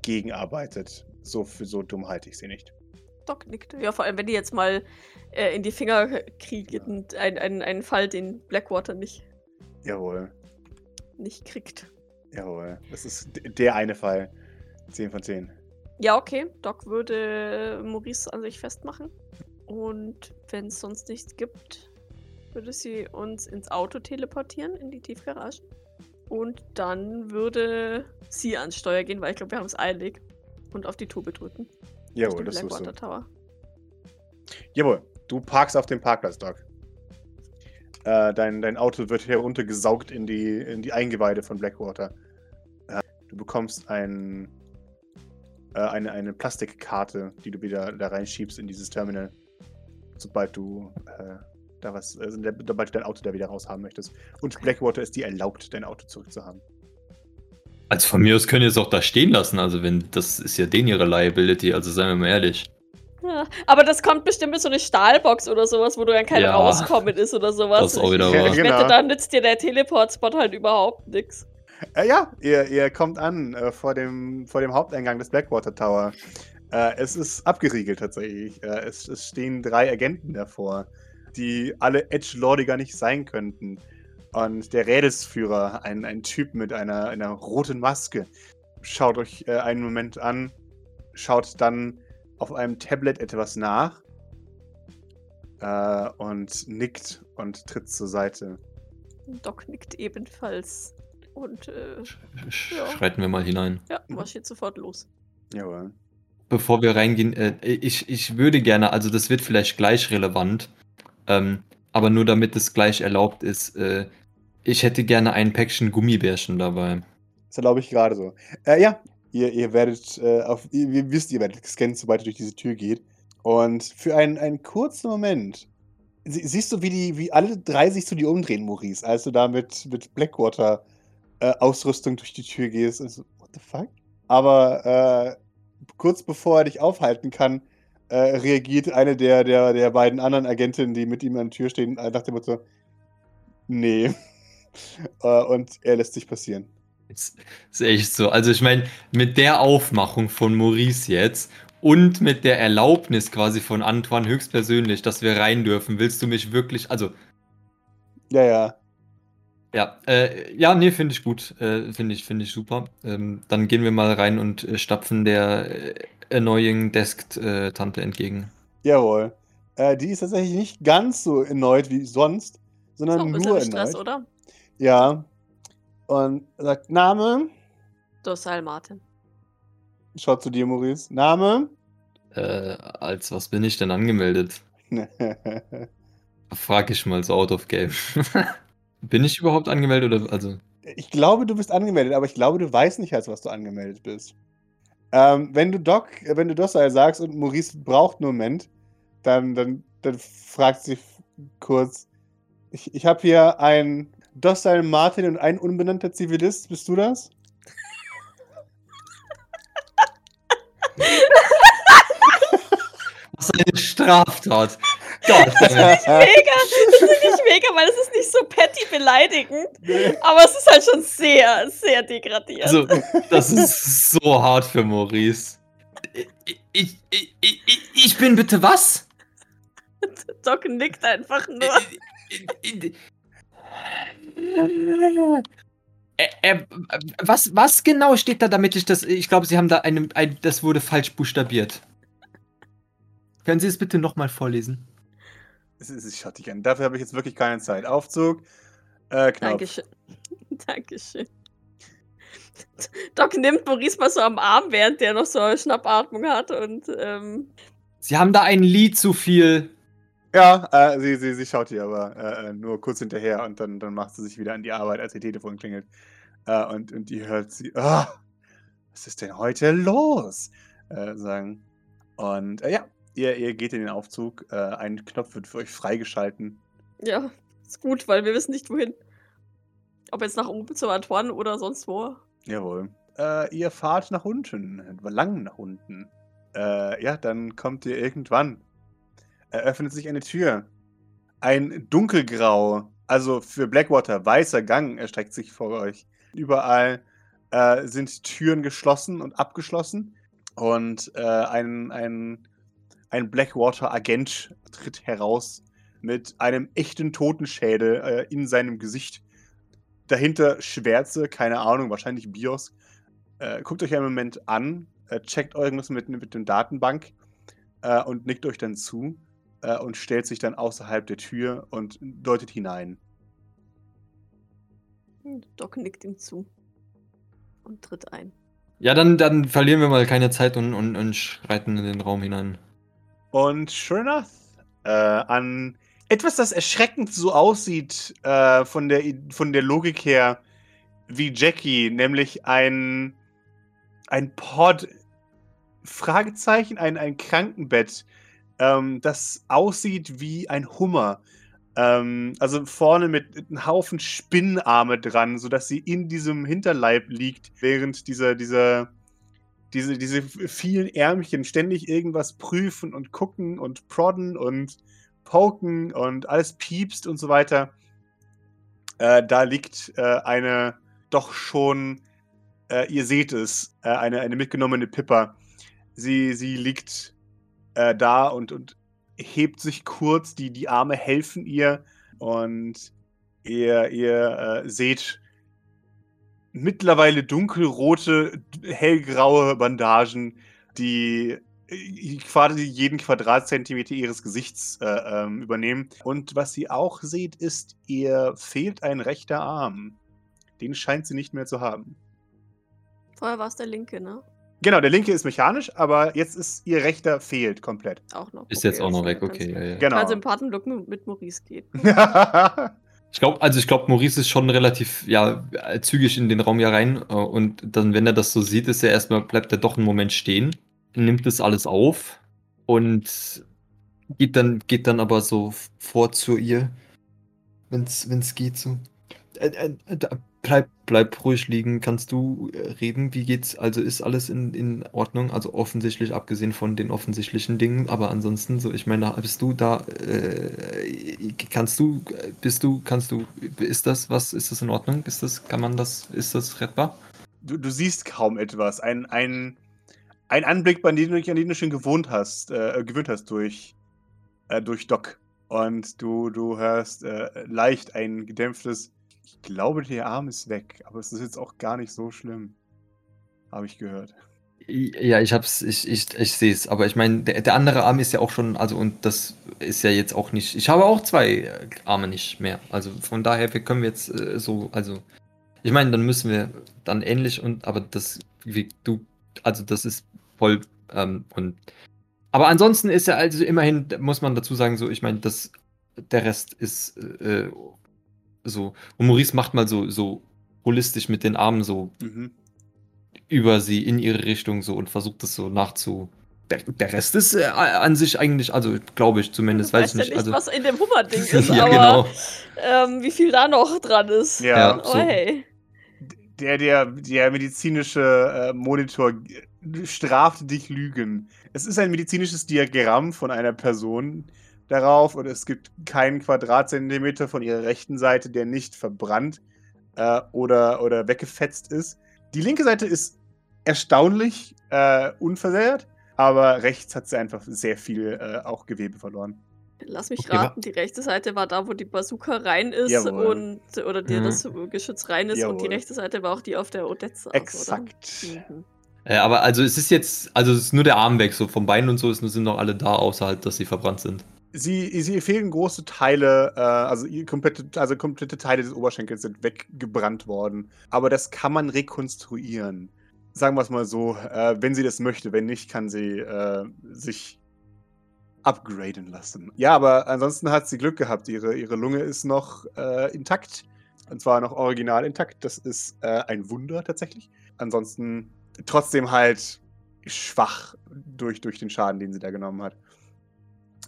gegenarbeitet. So, für so dumm halte ich sie nicht. Doc nickt. Ja, vor allem, wenn die jetzt mal äh, in die Finger kriegen, ein, ein, einen Fall, den Blackwater nicht, Jawohl. nicht kriegt. Jawohl. Das ist der eine Fall. 10 von 10. Ja, okay. Doc würde Maurice an sich festmachen. Und wenn es sonst nichts gibt, würde sie uns ins Auto teleportieren, in die Tiefgarage. Und dann würde sie ans Steuer gehen, weil ich glaube, wir haben es eilig. Und auf die Tube drücken. Jawohl, das Blackwater du. Tower. Jawohl. Du parkst auf dem Parkplatz, Doc. Äh, dein, dein Auto wird heruntergesaugt in die, in die Eingeweide von Blackwater. Äh, du bekommst ein, äh, eine, eine Plastikkarte, die du wieder da reinschiebst in dieses Terminal. Sobald du äh, da was, also sobald du dein Auto da wieder raushaben möchtest. Und. Blackwater ist dir erlaubt, dein Auto zurückzuhaben. Also von mir aus können ihr es auch da stehen lassen. Also wenn, das ist ja denen ihre Liability, also seien wir mal ehrlich. Ja, aber das kommt bestimmt mit so eine Stahlbox oder sowas, wo du dann kein Ja. Rauskommen ist oder sowas. Das ist auch wieder wahr. Ich genau. wette, da nützt dir der Teleport-Spot halt überhaupt nix. Äh, ja, ihr, ihr kommt an äh, vor, dem, vor dem Haupteingang des Blackwater Tower. Äh, es ist abgeriegelt tatsächlich. Äh, es, es stehen drei Agenten davor, die alle Edge-Lordiger nicht sein könnten. Und der Rädesführer, ein, ein Typ mit einer, einer roten Maske, schaut euch äh, einen Moment an, schaut dann auf einem Tablet etwas nach äh, und nickt und tritt zur Seite. Doc nickt ebenfalls. Und äh, Ja. Schreiten wir mal hinein. ja, marschiert sofort los. Jawohl. Bevor wir reingehen, äh, ich, ich würde gerne, also das wird vielleicht gleich relevant, ähm, aber nur damit es gleich erlaubt ist, äh, ich hätte gerne ein Päckchen Gummibärchen dabei. Das erlaube ich gerade so. Äh, ja, ihr, ihr werdet äh, auf, ihr, ihr wisst, ihr werdet gescannt, sobald ihr durch diese Tür geht. Und für einen, einen kurzen Moment sie, siehst du, wie die, wie alle drei sich zu dir umdrehen, Maurice, als du da mit, mit Blackwater äh, durch die Tür gehst. Und so, what the fuck? Aber äh, kurz bevor er dich aufhalten kann, äh, reagiert eine der, der, der beiden anderen Agentinnen, die mit ihm an der Tür stehen, äh, nach dem Motto, nee. äh, und er lässt sich passieren. Ist, ist echt so. Also ich meine, mit der Aufmachung von Maurice jetzt und mit der Erlaubnis quasi von Antoine höchstpersönlich, dass wir rein dürfen, willst du mich wirklich, also Ja, ja. ja, äh, ja, nee, finde ich gut, äh, finde ich, finde ich super. Ähm, dann gehen wir mal rein und äh, stapfen der Annoying Desk äh, Tante entgegen. Jawohl. Äh, die ist tatsächlich nicht ganz so erneut wie sonst, Ist sondern auch ein nur Stress, oder? Ja. Und sagt Name. Dorsal Martin. Schaut zu dir, Maurice. Name. Äh, als was bin ich denn angemeldet? Frag ich mal so out of game. bin ich überhaupt angemeldet oder also? ich glaube, du bist angemeldet, aber ich glaube, du weißt nicht, als was du angemeldet bist. Ähm, wenn du Doc, äh, wenn du Dossal sagst und Maurice braucht einen Moment, dann, dann, dann fragt sie kurz. Ich, ich habe hier einen Dossal Martin und einen unbenannter Zivilist. Bist du das? Was eine Straftat. Gott, Mega! Das ist nicht mega, weil es ist nicht so petty beleidigend, Nee. aber es ist halt schon sehr, sehr degradiert. Also, das ist so hart für Maurice. Ich, ich, ich, ich, ich bin bitte was? Doc nickt einfach nur. Äh, äh, was, was genau steht da, damit ich das. Ich glaube, Sie haben da eine, ein. Das wurde falsch buchstabiert. Können Sie es bitte nochmal vorlesen? Es ist, ich schaue dich an. Dafür habe ich jetzt wirklich keine Zeit. Aufzug. Äh, Knopf. Dankeschön. Dankeschön. Doc nimmt Maurice mal so am Arm, während der noch so eine Schnappatmung hat und ähm, Sie haben da ein Lied zu viel. Ja, äh, sie, sie, sie schaut dir aber äh, äh, nur kurz hinterher und dann, dann macht sie sich wieder an die Arbeit, als ihr Telefon klingelt. Äh, und, und die hört sie, ah, was ist denn heute los? Äh, sagen. Und äh, ja, ihr, ihr geht in den Aufzug. Äh, ein Knopf wird für euch freigeschalten. ja, ist gut, weil wir wissen nicht wohin. Ob jetzt nach oben zu Antoine oder sonst wo. Jawohl. Äh, ihr fahrt nach unten, lang nach unten. Äh, ja, dann kommt ihr irgendwann. Eröffnet sich eine Tür. Ein dunkelgrau, also für Blackwater weißer Gang erstreckt sich vor euch. Überall äh, sind Türen geschlossen und abgeschlossen. Und äh, ein, ein, ein Blackwater-Agent tritt heraus mit einem echten Totenschädel äh, in seinem Gesicht. Dahinter Schwärze, keine Ahnung, wahrscheinlich BIOS. Äh, guckt euch einen Moment an, äh, checkt irgendwas mit, mit dem Datenbank äh, und nickt euch dann zu äh, und stellt sich dann außerhalb der Tür und deutet hinein. Doc nickt ihm zu. Und tritt ein. Ja, dann, dann verlieren wir mal keine Zeit und, und, und schreiten in den Raum hinein. Und sure enough, äh, an etwas, das erschreckend so aussieht äh, von, der, von der Logik her wie Jackie, nämlich ein, ein Pod, Fragezeichen, ein, ein Krankenbett, ähm, das aussieht wie ein Hummer. Ähm, also vorne mit einem Haufen Spinnenarme dran, sodass sie in diesem Hinterleib liegt, während dieser, dieser diese, diese vielen Ärmchen ständig irgendwas prüfen und gucken und prodden und poken und alles piepst und so weiter. Äh, da liegt äh, eine doch schon, äh, ihr seht es, äh, eine, eine mitgenommene Pippa. Sie, sie liegt äh, da und, und hebt sich kurz, die, die Arme helfen ihr und ihr, ihr äh, seht mittlerweile dunkelrote, hellgraue Bandagen, die äh, quasi jeden Quadratzentimeter ihres Gesichts äh, ähm, übernehmen. Und was sie auch seht, ist, ihr fehlt ein rechter Arm. Den scheint sie nicht mehr zu haben. Vorher war es der linke, ne? Genau, der linke ist mechanisch, aber jetzt ist ihr rechter fehlt komplett. Auch noch. Ist Okay, jetzt auch noch weg, okay. Ja, ja. Genau. Also im Patenblock mit, mit Maurice geht. Ich glaube, also ich glaube, Maurice ist schon relativ ja, zügig in den Raum ja rein äh, und dann, wenn er das so sieht, ist er erstmal, bleibt er doch einen Moment stehen, nimmt das alles auf und geht dann, geht dann aber so vor zu ihr, wenn es geht so. Äh, äh, bleib, bleib ruhig liegen, kannst du äh, reden? Wie geht's? Also ist alles in, in Ordnung? Also offensichtlich, abgesehen von den offensichtlichen Dingen, aber ansonsten so, ich meine, bist du da, äh, kannst du, bist du, kannst du, ist das was, ist das in Ordnung? Ist das, kann man das, ist das rettbar? du, du siehst kaum etwas. Ein, ein, ein Anblick, an den, du, an den du schon gewohnt hast, äh, gewöhnt hast durch, äh, durch Doc. Und du, du hörst äh, leicht ein gedämpftes, ich glaube, der Arm ist weg, aber es ist jetzt auch gar nicht so schlimm. Habe ich gehört. Ja, ich hab's, ich, ich, ich sehe es, aber ich meine, der, der andere Arm ist ja auch schon, also und das ist ja jetzt auch nicht, ich habe auch zwei äh, Arme nicht mehr, also von daher, wir können jetzt äh, so, also, ich meine, dann müssen wir dann ähnlich und, aber das, wie du, also das ist voll, ähm, und, aber ansonsten ist ja also immerhin, muss man dazu sagen, so, ich meine, das, der Rest ist, äh, so, und Maurice macht mal so, so holistisch mit den Armen so Mhm. über sie in ihre Richtung so und versucht das so nachzu. Der, der Rest ist äh, an sich eigentlich, also glaube ich zumindest, weiß ich ja nicht. nicht, Also, was in dem Hummerding ist, ja, aber genau. ähm, wie viel da noch dran ist. Ja, Ja. Oh so. hey. Der, der, der medizinische äh, Monitor g- straft dich Lügen. Es ist ein medizinisches Diagramm von einer Person darauf und es gibt keinen Quadratzentimeter von ihrer rechten Seite, der nicht verbrannt äh, oder, oder weggefetzt ist. Die linke Seite ist erstaunlich äh, unversehrt, aber rechts hat sie einfach sehr viel äh, auch Gewebe verloren. Lass mich Okay, raten, die rechte Seite war da, wo die Bazooka rein ist Jawohl. und oder die, Mhm. das Geschütz rein ist und die Jawohl. rechte Seite war auch die auf der Odette Exakt. Mhm. äh, aber also es ist jetzt, also es ist nur der Arm weg, so vom Bein und so, es sind noch alle da, außer halt, dass sie verbrannt sind. Sie, sie fehlen große Teile, äh, also, komplette, also komplette Teile des Oberschenkels sind weggebrannt worden. Aber das kann man rekonstruieren. Sagen wir es mal so, äh, wenn sie das möchte. Wenn nicht, kann sie äh, sich upgraden lassen. Ja, aber ansonsten hat sie Glück gehabt. Ihre, ihre Lunge ist noch äh, intakt. Und zwar noch original intakt. Das ist äh, ein Wunder tatsächlich. Ansonsten trotzdem halt schwach durch, durch den Schaden, den sie da genommen hat.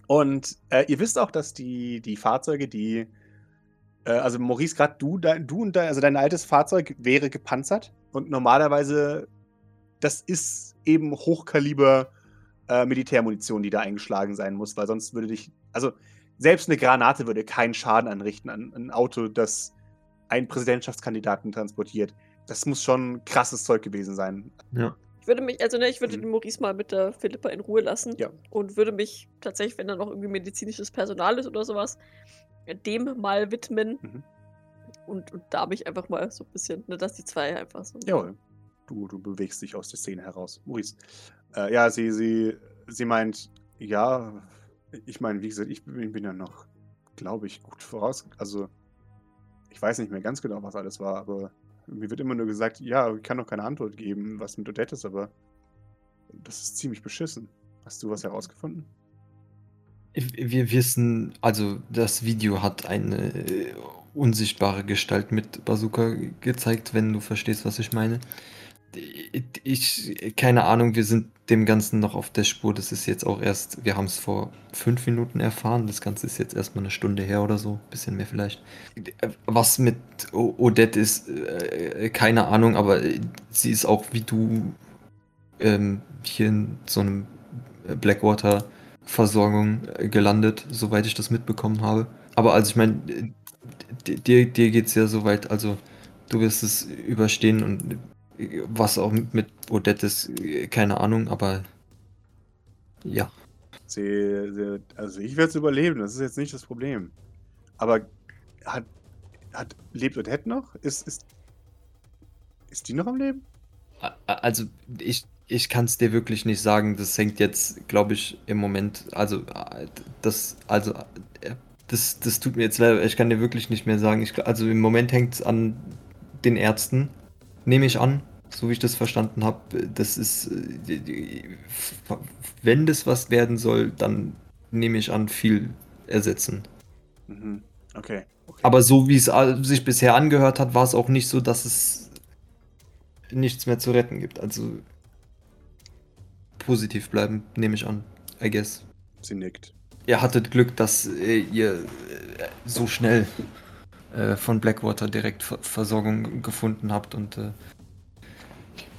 Und äh, ihr wisst auch, dass die, die Fahrzeuge, die. Äh, also, Maurice, gerade du, du und dein, also dein altes Fahrzeug wäre gepanzert. Und normalerweise, das ist eben Hochkaliber äh, Militärmunition, die da eingeschlagen sein muss, weil sonst würde dich. Also, selbst eine Granate würde keinen Schaden anrichten an an ein Auto, das einen Präsidentschaftskandidaten transportiert. Das muss schon krasses Zeug gewesen sein. Ja. Ich würde mich, also ne, ich würde Mhm. den Maurice mal mit der Philippa in Ruhe lassen Ja. und würde mich tatsächlich, wenn da noch irgendwie medizinisches Personal ist oder sowas, dem mal widmen. Mhm. Und, und da mich einfach mal so ein bisschen, ne, dass die zwei einfach so. Jawohl. Du, du bewegst dich aus der Szene heraus. Maurice. Äh, ja, sie, sie, sie meint, ja, ich meine, wie gesagt, ich bin, bin ja noch, glaube ich, gut voraus. Also, ich weiß nicht mehr ganz genau, was alles war, aber mir wird immer nur gesagt, ja, ich kann doch keine Antwort geben, was mit Odette ist, aber das ist ziemlich beschissen. Hast du was herausgefunden? Wir wissen, also das Video hat eine äh, unsichtbare Gestalt mit Bazooka gezeigt, wenn du verstehst, was ich meine. Ich, keine Ahnung, wir sind dem Ganzen noch auf der Spur. Das ist jetzt auch erst, wir haben es vor fünf Minuten erfahren. Das Ganze ist jetzt erstmal eine Stunde her oder so, bisschen mehr vielleicht. Was mit Odette ist, äh, keine Ahnung, aber sie ist auch wie du ähm, hier in so einem Blackwater-Versorgung äh, gelandet, soweit ich das mitbekommen habe. Aber also ich meine, dir, dir es ja soweit, also du wirst es überstehen und was auch mit Odette ist, äh, keine Ahnung, aber ja. Sie, sie, also ich werde es überleben, das ist jetzt nicht das Problem. Aber hat, hat lebt Odette noch? Ist, ist, ist die noch am Leben? Also ich, ich kann es dir wirklich nicht sagen. Das hängt jetzt, glaube ich, im Moment. Also das, also das, das tut mir jetzt leid. Ich kann dir wirklich nicht mehr sagen. Ich, also im Moment hängt es an den Ärzten, nehme ich an, so wie ich das verstanden habe. Das ist, wenn das was werden soll, dann nehme ich an, viel ersetzen. Mhm. Okay. okay. Aber so wie es sich bisher angehört hat, war es auch nicht so, dass es nichts mehr zu retten gibt. Also positiv bleiben, nehme ich an. I guess. Sie nickt. Ihr hattet Glück, dass äh, ihr äh, so schnell äh, von Blackwater direkt Ver Versorgung gefunden habt und äh,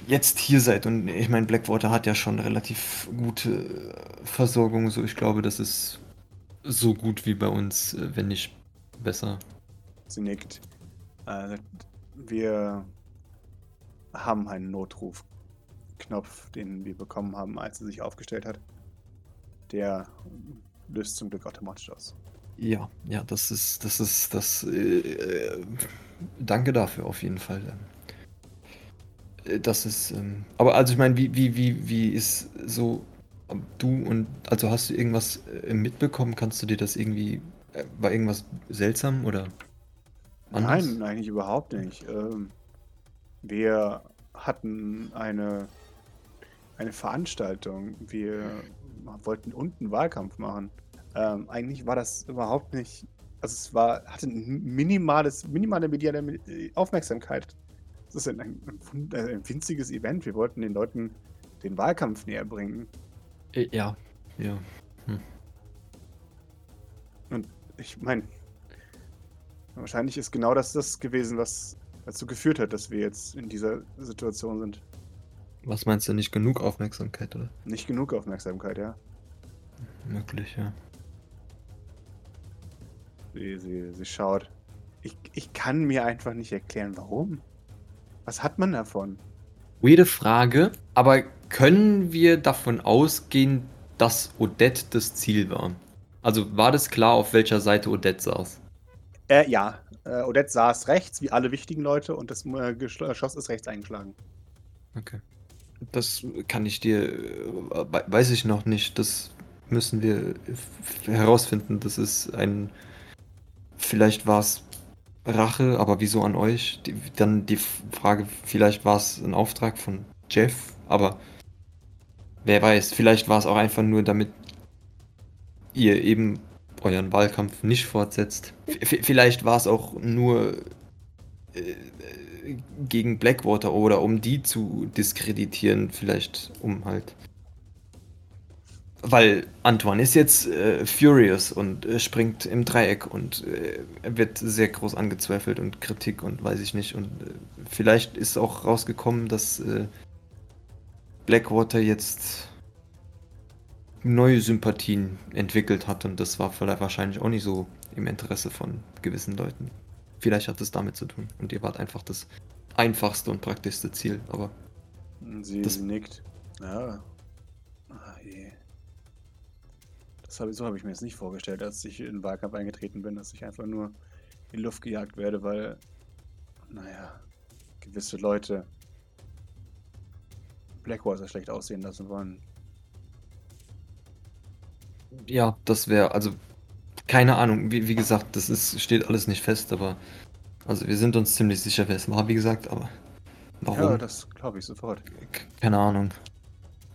jetzt hier seid. Und ich meine, Blackwater hat ja schon relativ gute äh, Versorgung. So, ich glaube, das ist so gut wie bei uns, äh, wenn nicht besser. Sie nickt. wir haben einen Notrufknopf, den wir bekommen haben, als sie sich aufgestellt hat. Der löst zum Glück automatisch aus. Ja, ja, das ist, das ist, das. Äh, äh, danke dafür auf jeden Fall. Äh, das ist. Ähm, aber also ich meine, wie, wie, wie, wie ist so du und also hast du irgendwas äh, mitbekommen? Kannst du dir das irgendwie. Äh, war irgendwas seltsam oder? Anders? Nein, eigentlich überhaupt nicht. Ähm, wir hatten eine, eine Veranstaltung. Wir wollten unten Wahlkampf machen. Ähm, eigentlich war das überhaupt nicht. Also es war, hatte minimales, minimale mediale Aufmerksamkeit. Das ist ein, ein, ein winziges Event. Wir wollten den Leuten den Wahlkampf näher bringen. Äh, ja, ja. Hm. Und ich meine, wahrscheinlich ist genau das das gewesen, was dazu geführt hat, dass wir jetzt in dieser Situation sind. Was meinst du, nicht genug Aufmerksamkeit, oder? Nicht genug Aufmerksamkeit, ja. Möglich, ja. Sie, sie, sie schaut. Ich, ich kann mir einfach nicht erklären, warum. Was hat man davon? Weirde Frage, aber können wir davon ausgehen, dass Odette das Ziel war? Also war das klar, auf welcher Seite Odette saß? Äh, ja. Äh, Odette saß rechts, wie alle wichtigen Leute, und das äh, Geschoss ist rechts eingeschlagen. Okay. Das kann ich dir, äh, weiß ich noch nicht. Das müssen wir herausfinden. Das ist ein Vielleicht war es Rache, aber wieso an euch? Die, dann die Frage, vielleicht war es ein Auftrag von Jeff, aber wer weiß, vielleicht war es auch einfach nur, damit ihr eben euren Wahlkampf nicht fortsetzt. V vielleicht war es auch nur äh, gegen Blackwater oder um die zu diskreditieren, vielleicht um halt weil Antoine ist jetzt äh, furious und äh, springt im Dreieck und äh, wird sehr groß angezweifelt und Kritik und weiß ich nicht. Und äh, vielleicht ist auch rausgekommen, dass äh, Blackwater jetzt neue Sympathien entwickelt hat und das war vielleicht wahrscheinlich auch nicht so im Interesse von gewissen Leuten. Vielleicht hat es damit zu tun und ihr wart einfach das einfachste und praktischste Ziel, aber. Sie, das nickt. Ja, Hab, so habe ich mir das nicht vorgestellt, als ich in den Wahlkampf eingetreten bin, dass ich einfach nur in Luft gejagt werde, weil, naja, gewisse Leute Blackwater schlecht aussehen lassen wollen. Ja, das wäre, also, keine Ahnung, wie, wie gesagt, das ist, steht alles nicht fest, aber, also wir sind uns ziemlich sicher, wer es war, wie gesagt, aber warum? Ja, das glaube ich sofort. Keine Ahnung.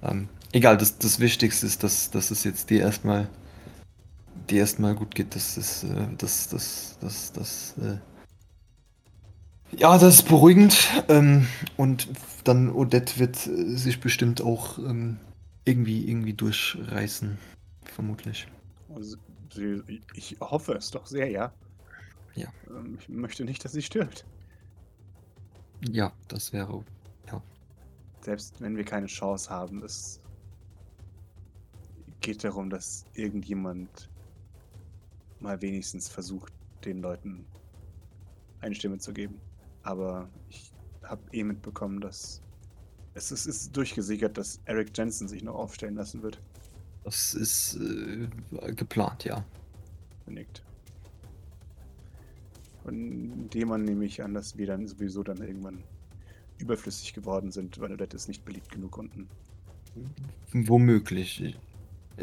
Ähm, egal, das, das Wichtigste ist, dass, dass es jetzt dir erstmal dir erstmal gut geht. Das ist, äh, das, das, das, das, äh ja, das ist beruhigend. Ähm, und dann Odette wird äh, sich bestimmt auch ähm, irgendwie, irgendwie durchreißen. Vermutlich. Also, ich hoffe es doch sehr, ja. Ja. Ähm, ich möchte nicht, dass sie stirbt. Ja, das wäre. Ja. selbst wenn wir keine Chance haben, es geht darum, dass irgendjemand mal wenigstens versucht, den Leuten eine Stimme zu geben. Aber ich habe eh mitbekommen, dass es ist, ist durchgesickert, dass Eric Jensen sich noch aufstellen lassen wird. Das ist äh, geplant, ja. Nickt. Von dem man nehme ich an, dass wir dann sowieso dann irgendwann überflüssig geworden sind, weil das ist nicht beliebt genug unten. Womöglich.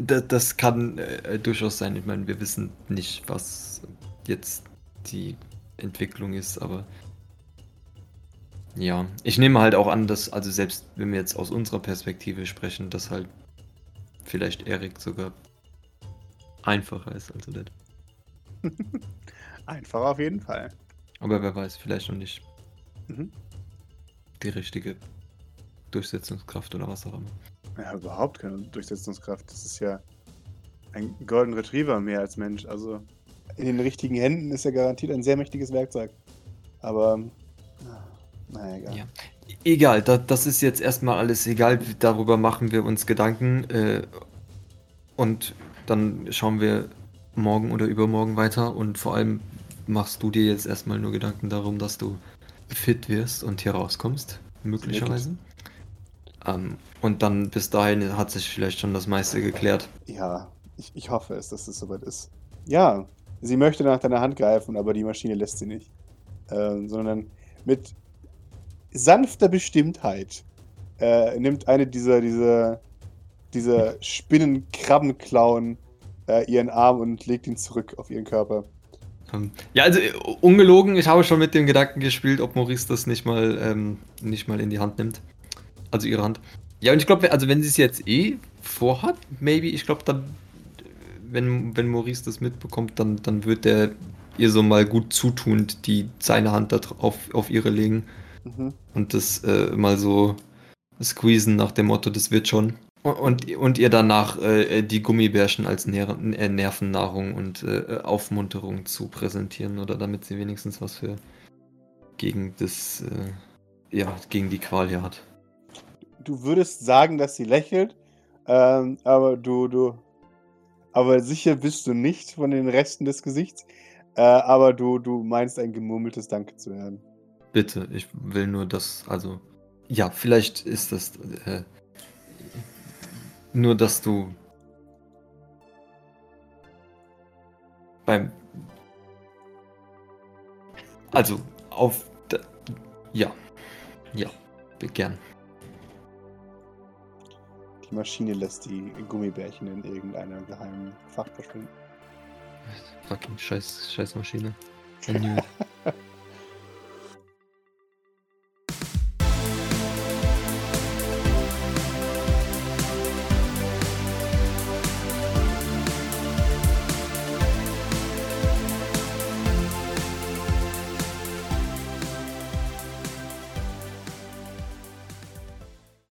Das, das kann äh, durchaus sein. Ich meine, wir wissen nicht, was jetzt die Entwicklung ist, aber ja, ich nehme halt auch an, dass, also selbst wenn wir jetzt aus unserer Perspektive sprechen, dass halt vielleicht Erik sogar einfacher ist als Odette. Einfacher auf jeden Fall. Aber wer weiß, vielleicht noch nicht Mhm. die richtige Durchsetzungskraft oder was auch immer. Ja, überhaupt keine Durchsetzungskraft. Das ist ja ein Golden Retriever mehr als Mensch. Also in den richtigen Händen ist er garantiert ein sehr mächtiges Werkzeug. Aber, naja, egal. Ja. Egal, da, das ist jetzt erstmal alles egal. Darüber machen wir uns Gedanken. Äh, und dann schauen wir morgen oder übermorgen weiter. Und vor allem machst du dir jetzt erstmal nur Gedanken darum, dass du fit wirst und hier rauskommst, möglicherweise. Ähm, und dann bis dahin hat sich vielleicht schon das meiste geklärt. Ja, ich, ich hoffe es, dass es soweit ist. Ja, sie möchte nach deiner Hand greifen, aber die Maschine lässt sie nicht. Ähm, sondern mit sanfter Bestimmtheit äh, nimmt eine dieser, dieser, dieser Spinnenkrabbenklauen äh, ihren Arm und legt ihn zurück auf ihren Körper. Ähm, ja, also ungelogen, ich habe schon mit dem Gedanken gespielt, ob Maurice das nicht mal, ähm, nicht mal in die Hand nimmt. Also ihre Hand. Ja, und ich glaube, also wenn sie es jetzt eh vorhat, maybe, ich glaube dann, wenn, wenn Maurice das mitbekommt, dann, dann wird er ihr so mal gut zutuend die seine Hand da drauf, auf ihre legen Mhm. und das äh, mal so squeezen nach dem Motto, das wird schon. Und, und, ihr danach äh, die Gummibärchen als Ner äh, Nervennahrung und äh, Aufmunterung zu präsentieren oder damit sie wenigstens was für gegen das, äh, ja, gegen die Qual hier hat. Du würdest sagen, dass sie lächelt, ähm, aber du, du, aber sicher bist du nicht von den Resten des Gesichts. Äh, aber du, du meinst ein gemurmeltes Danke zu hören. Bitte, ich will nur das, also, ja, vielleicht ist das äh, nur, dass du beim, also, auf, ja, ja, gern. Die Maschine lässt die Gummibärchen in irgendeinem geheimen Fach verschwinden. Fucking scheiß, scheiß Maschine.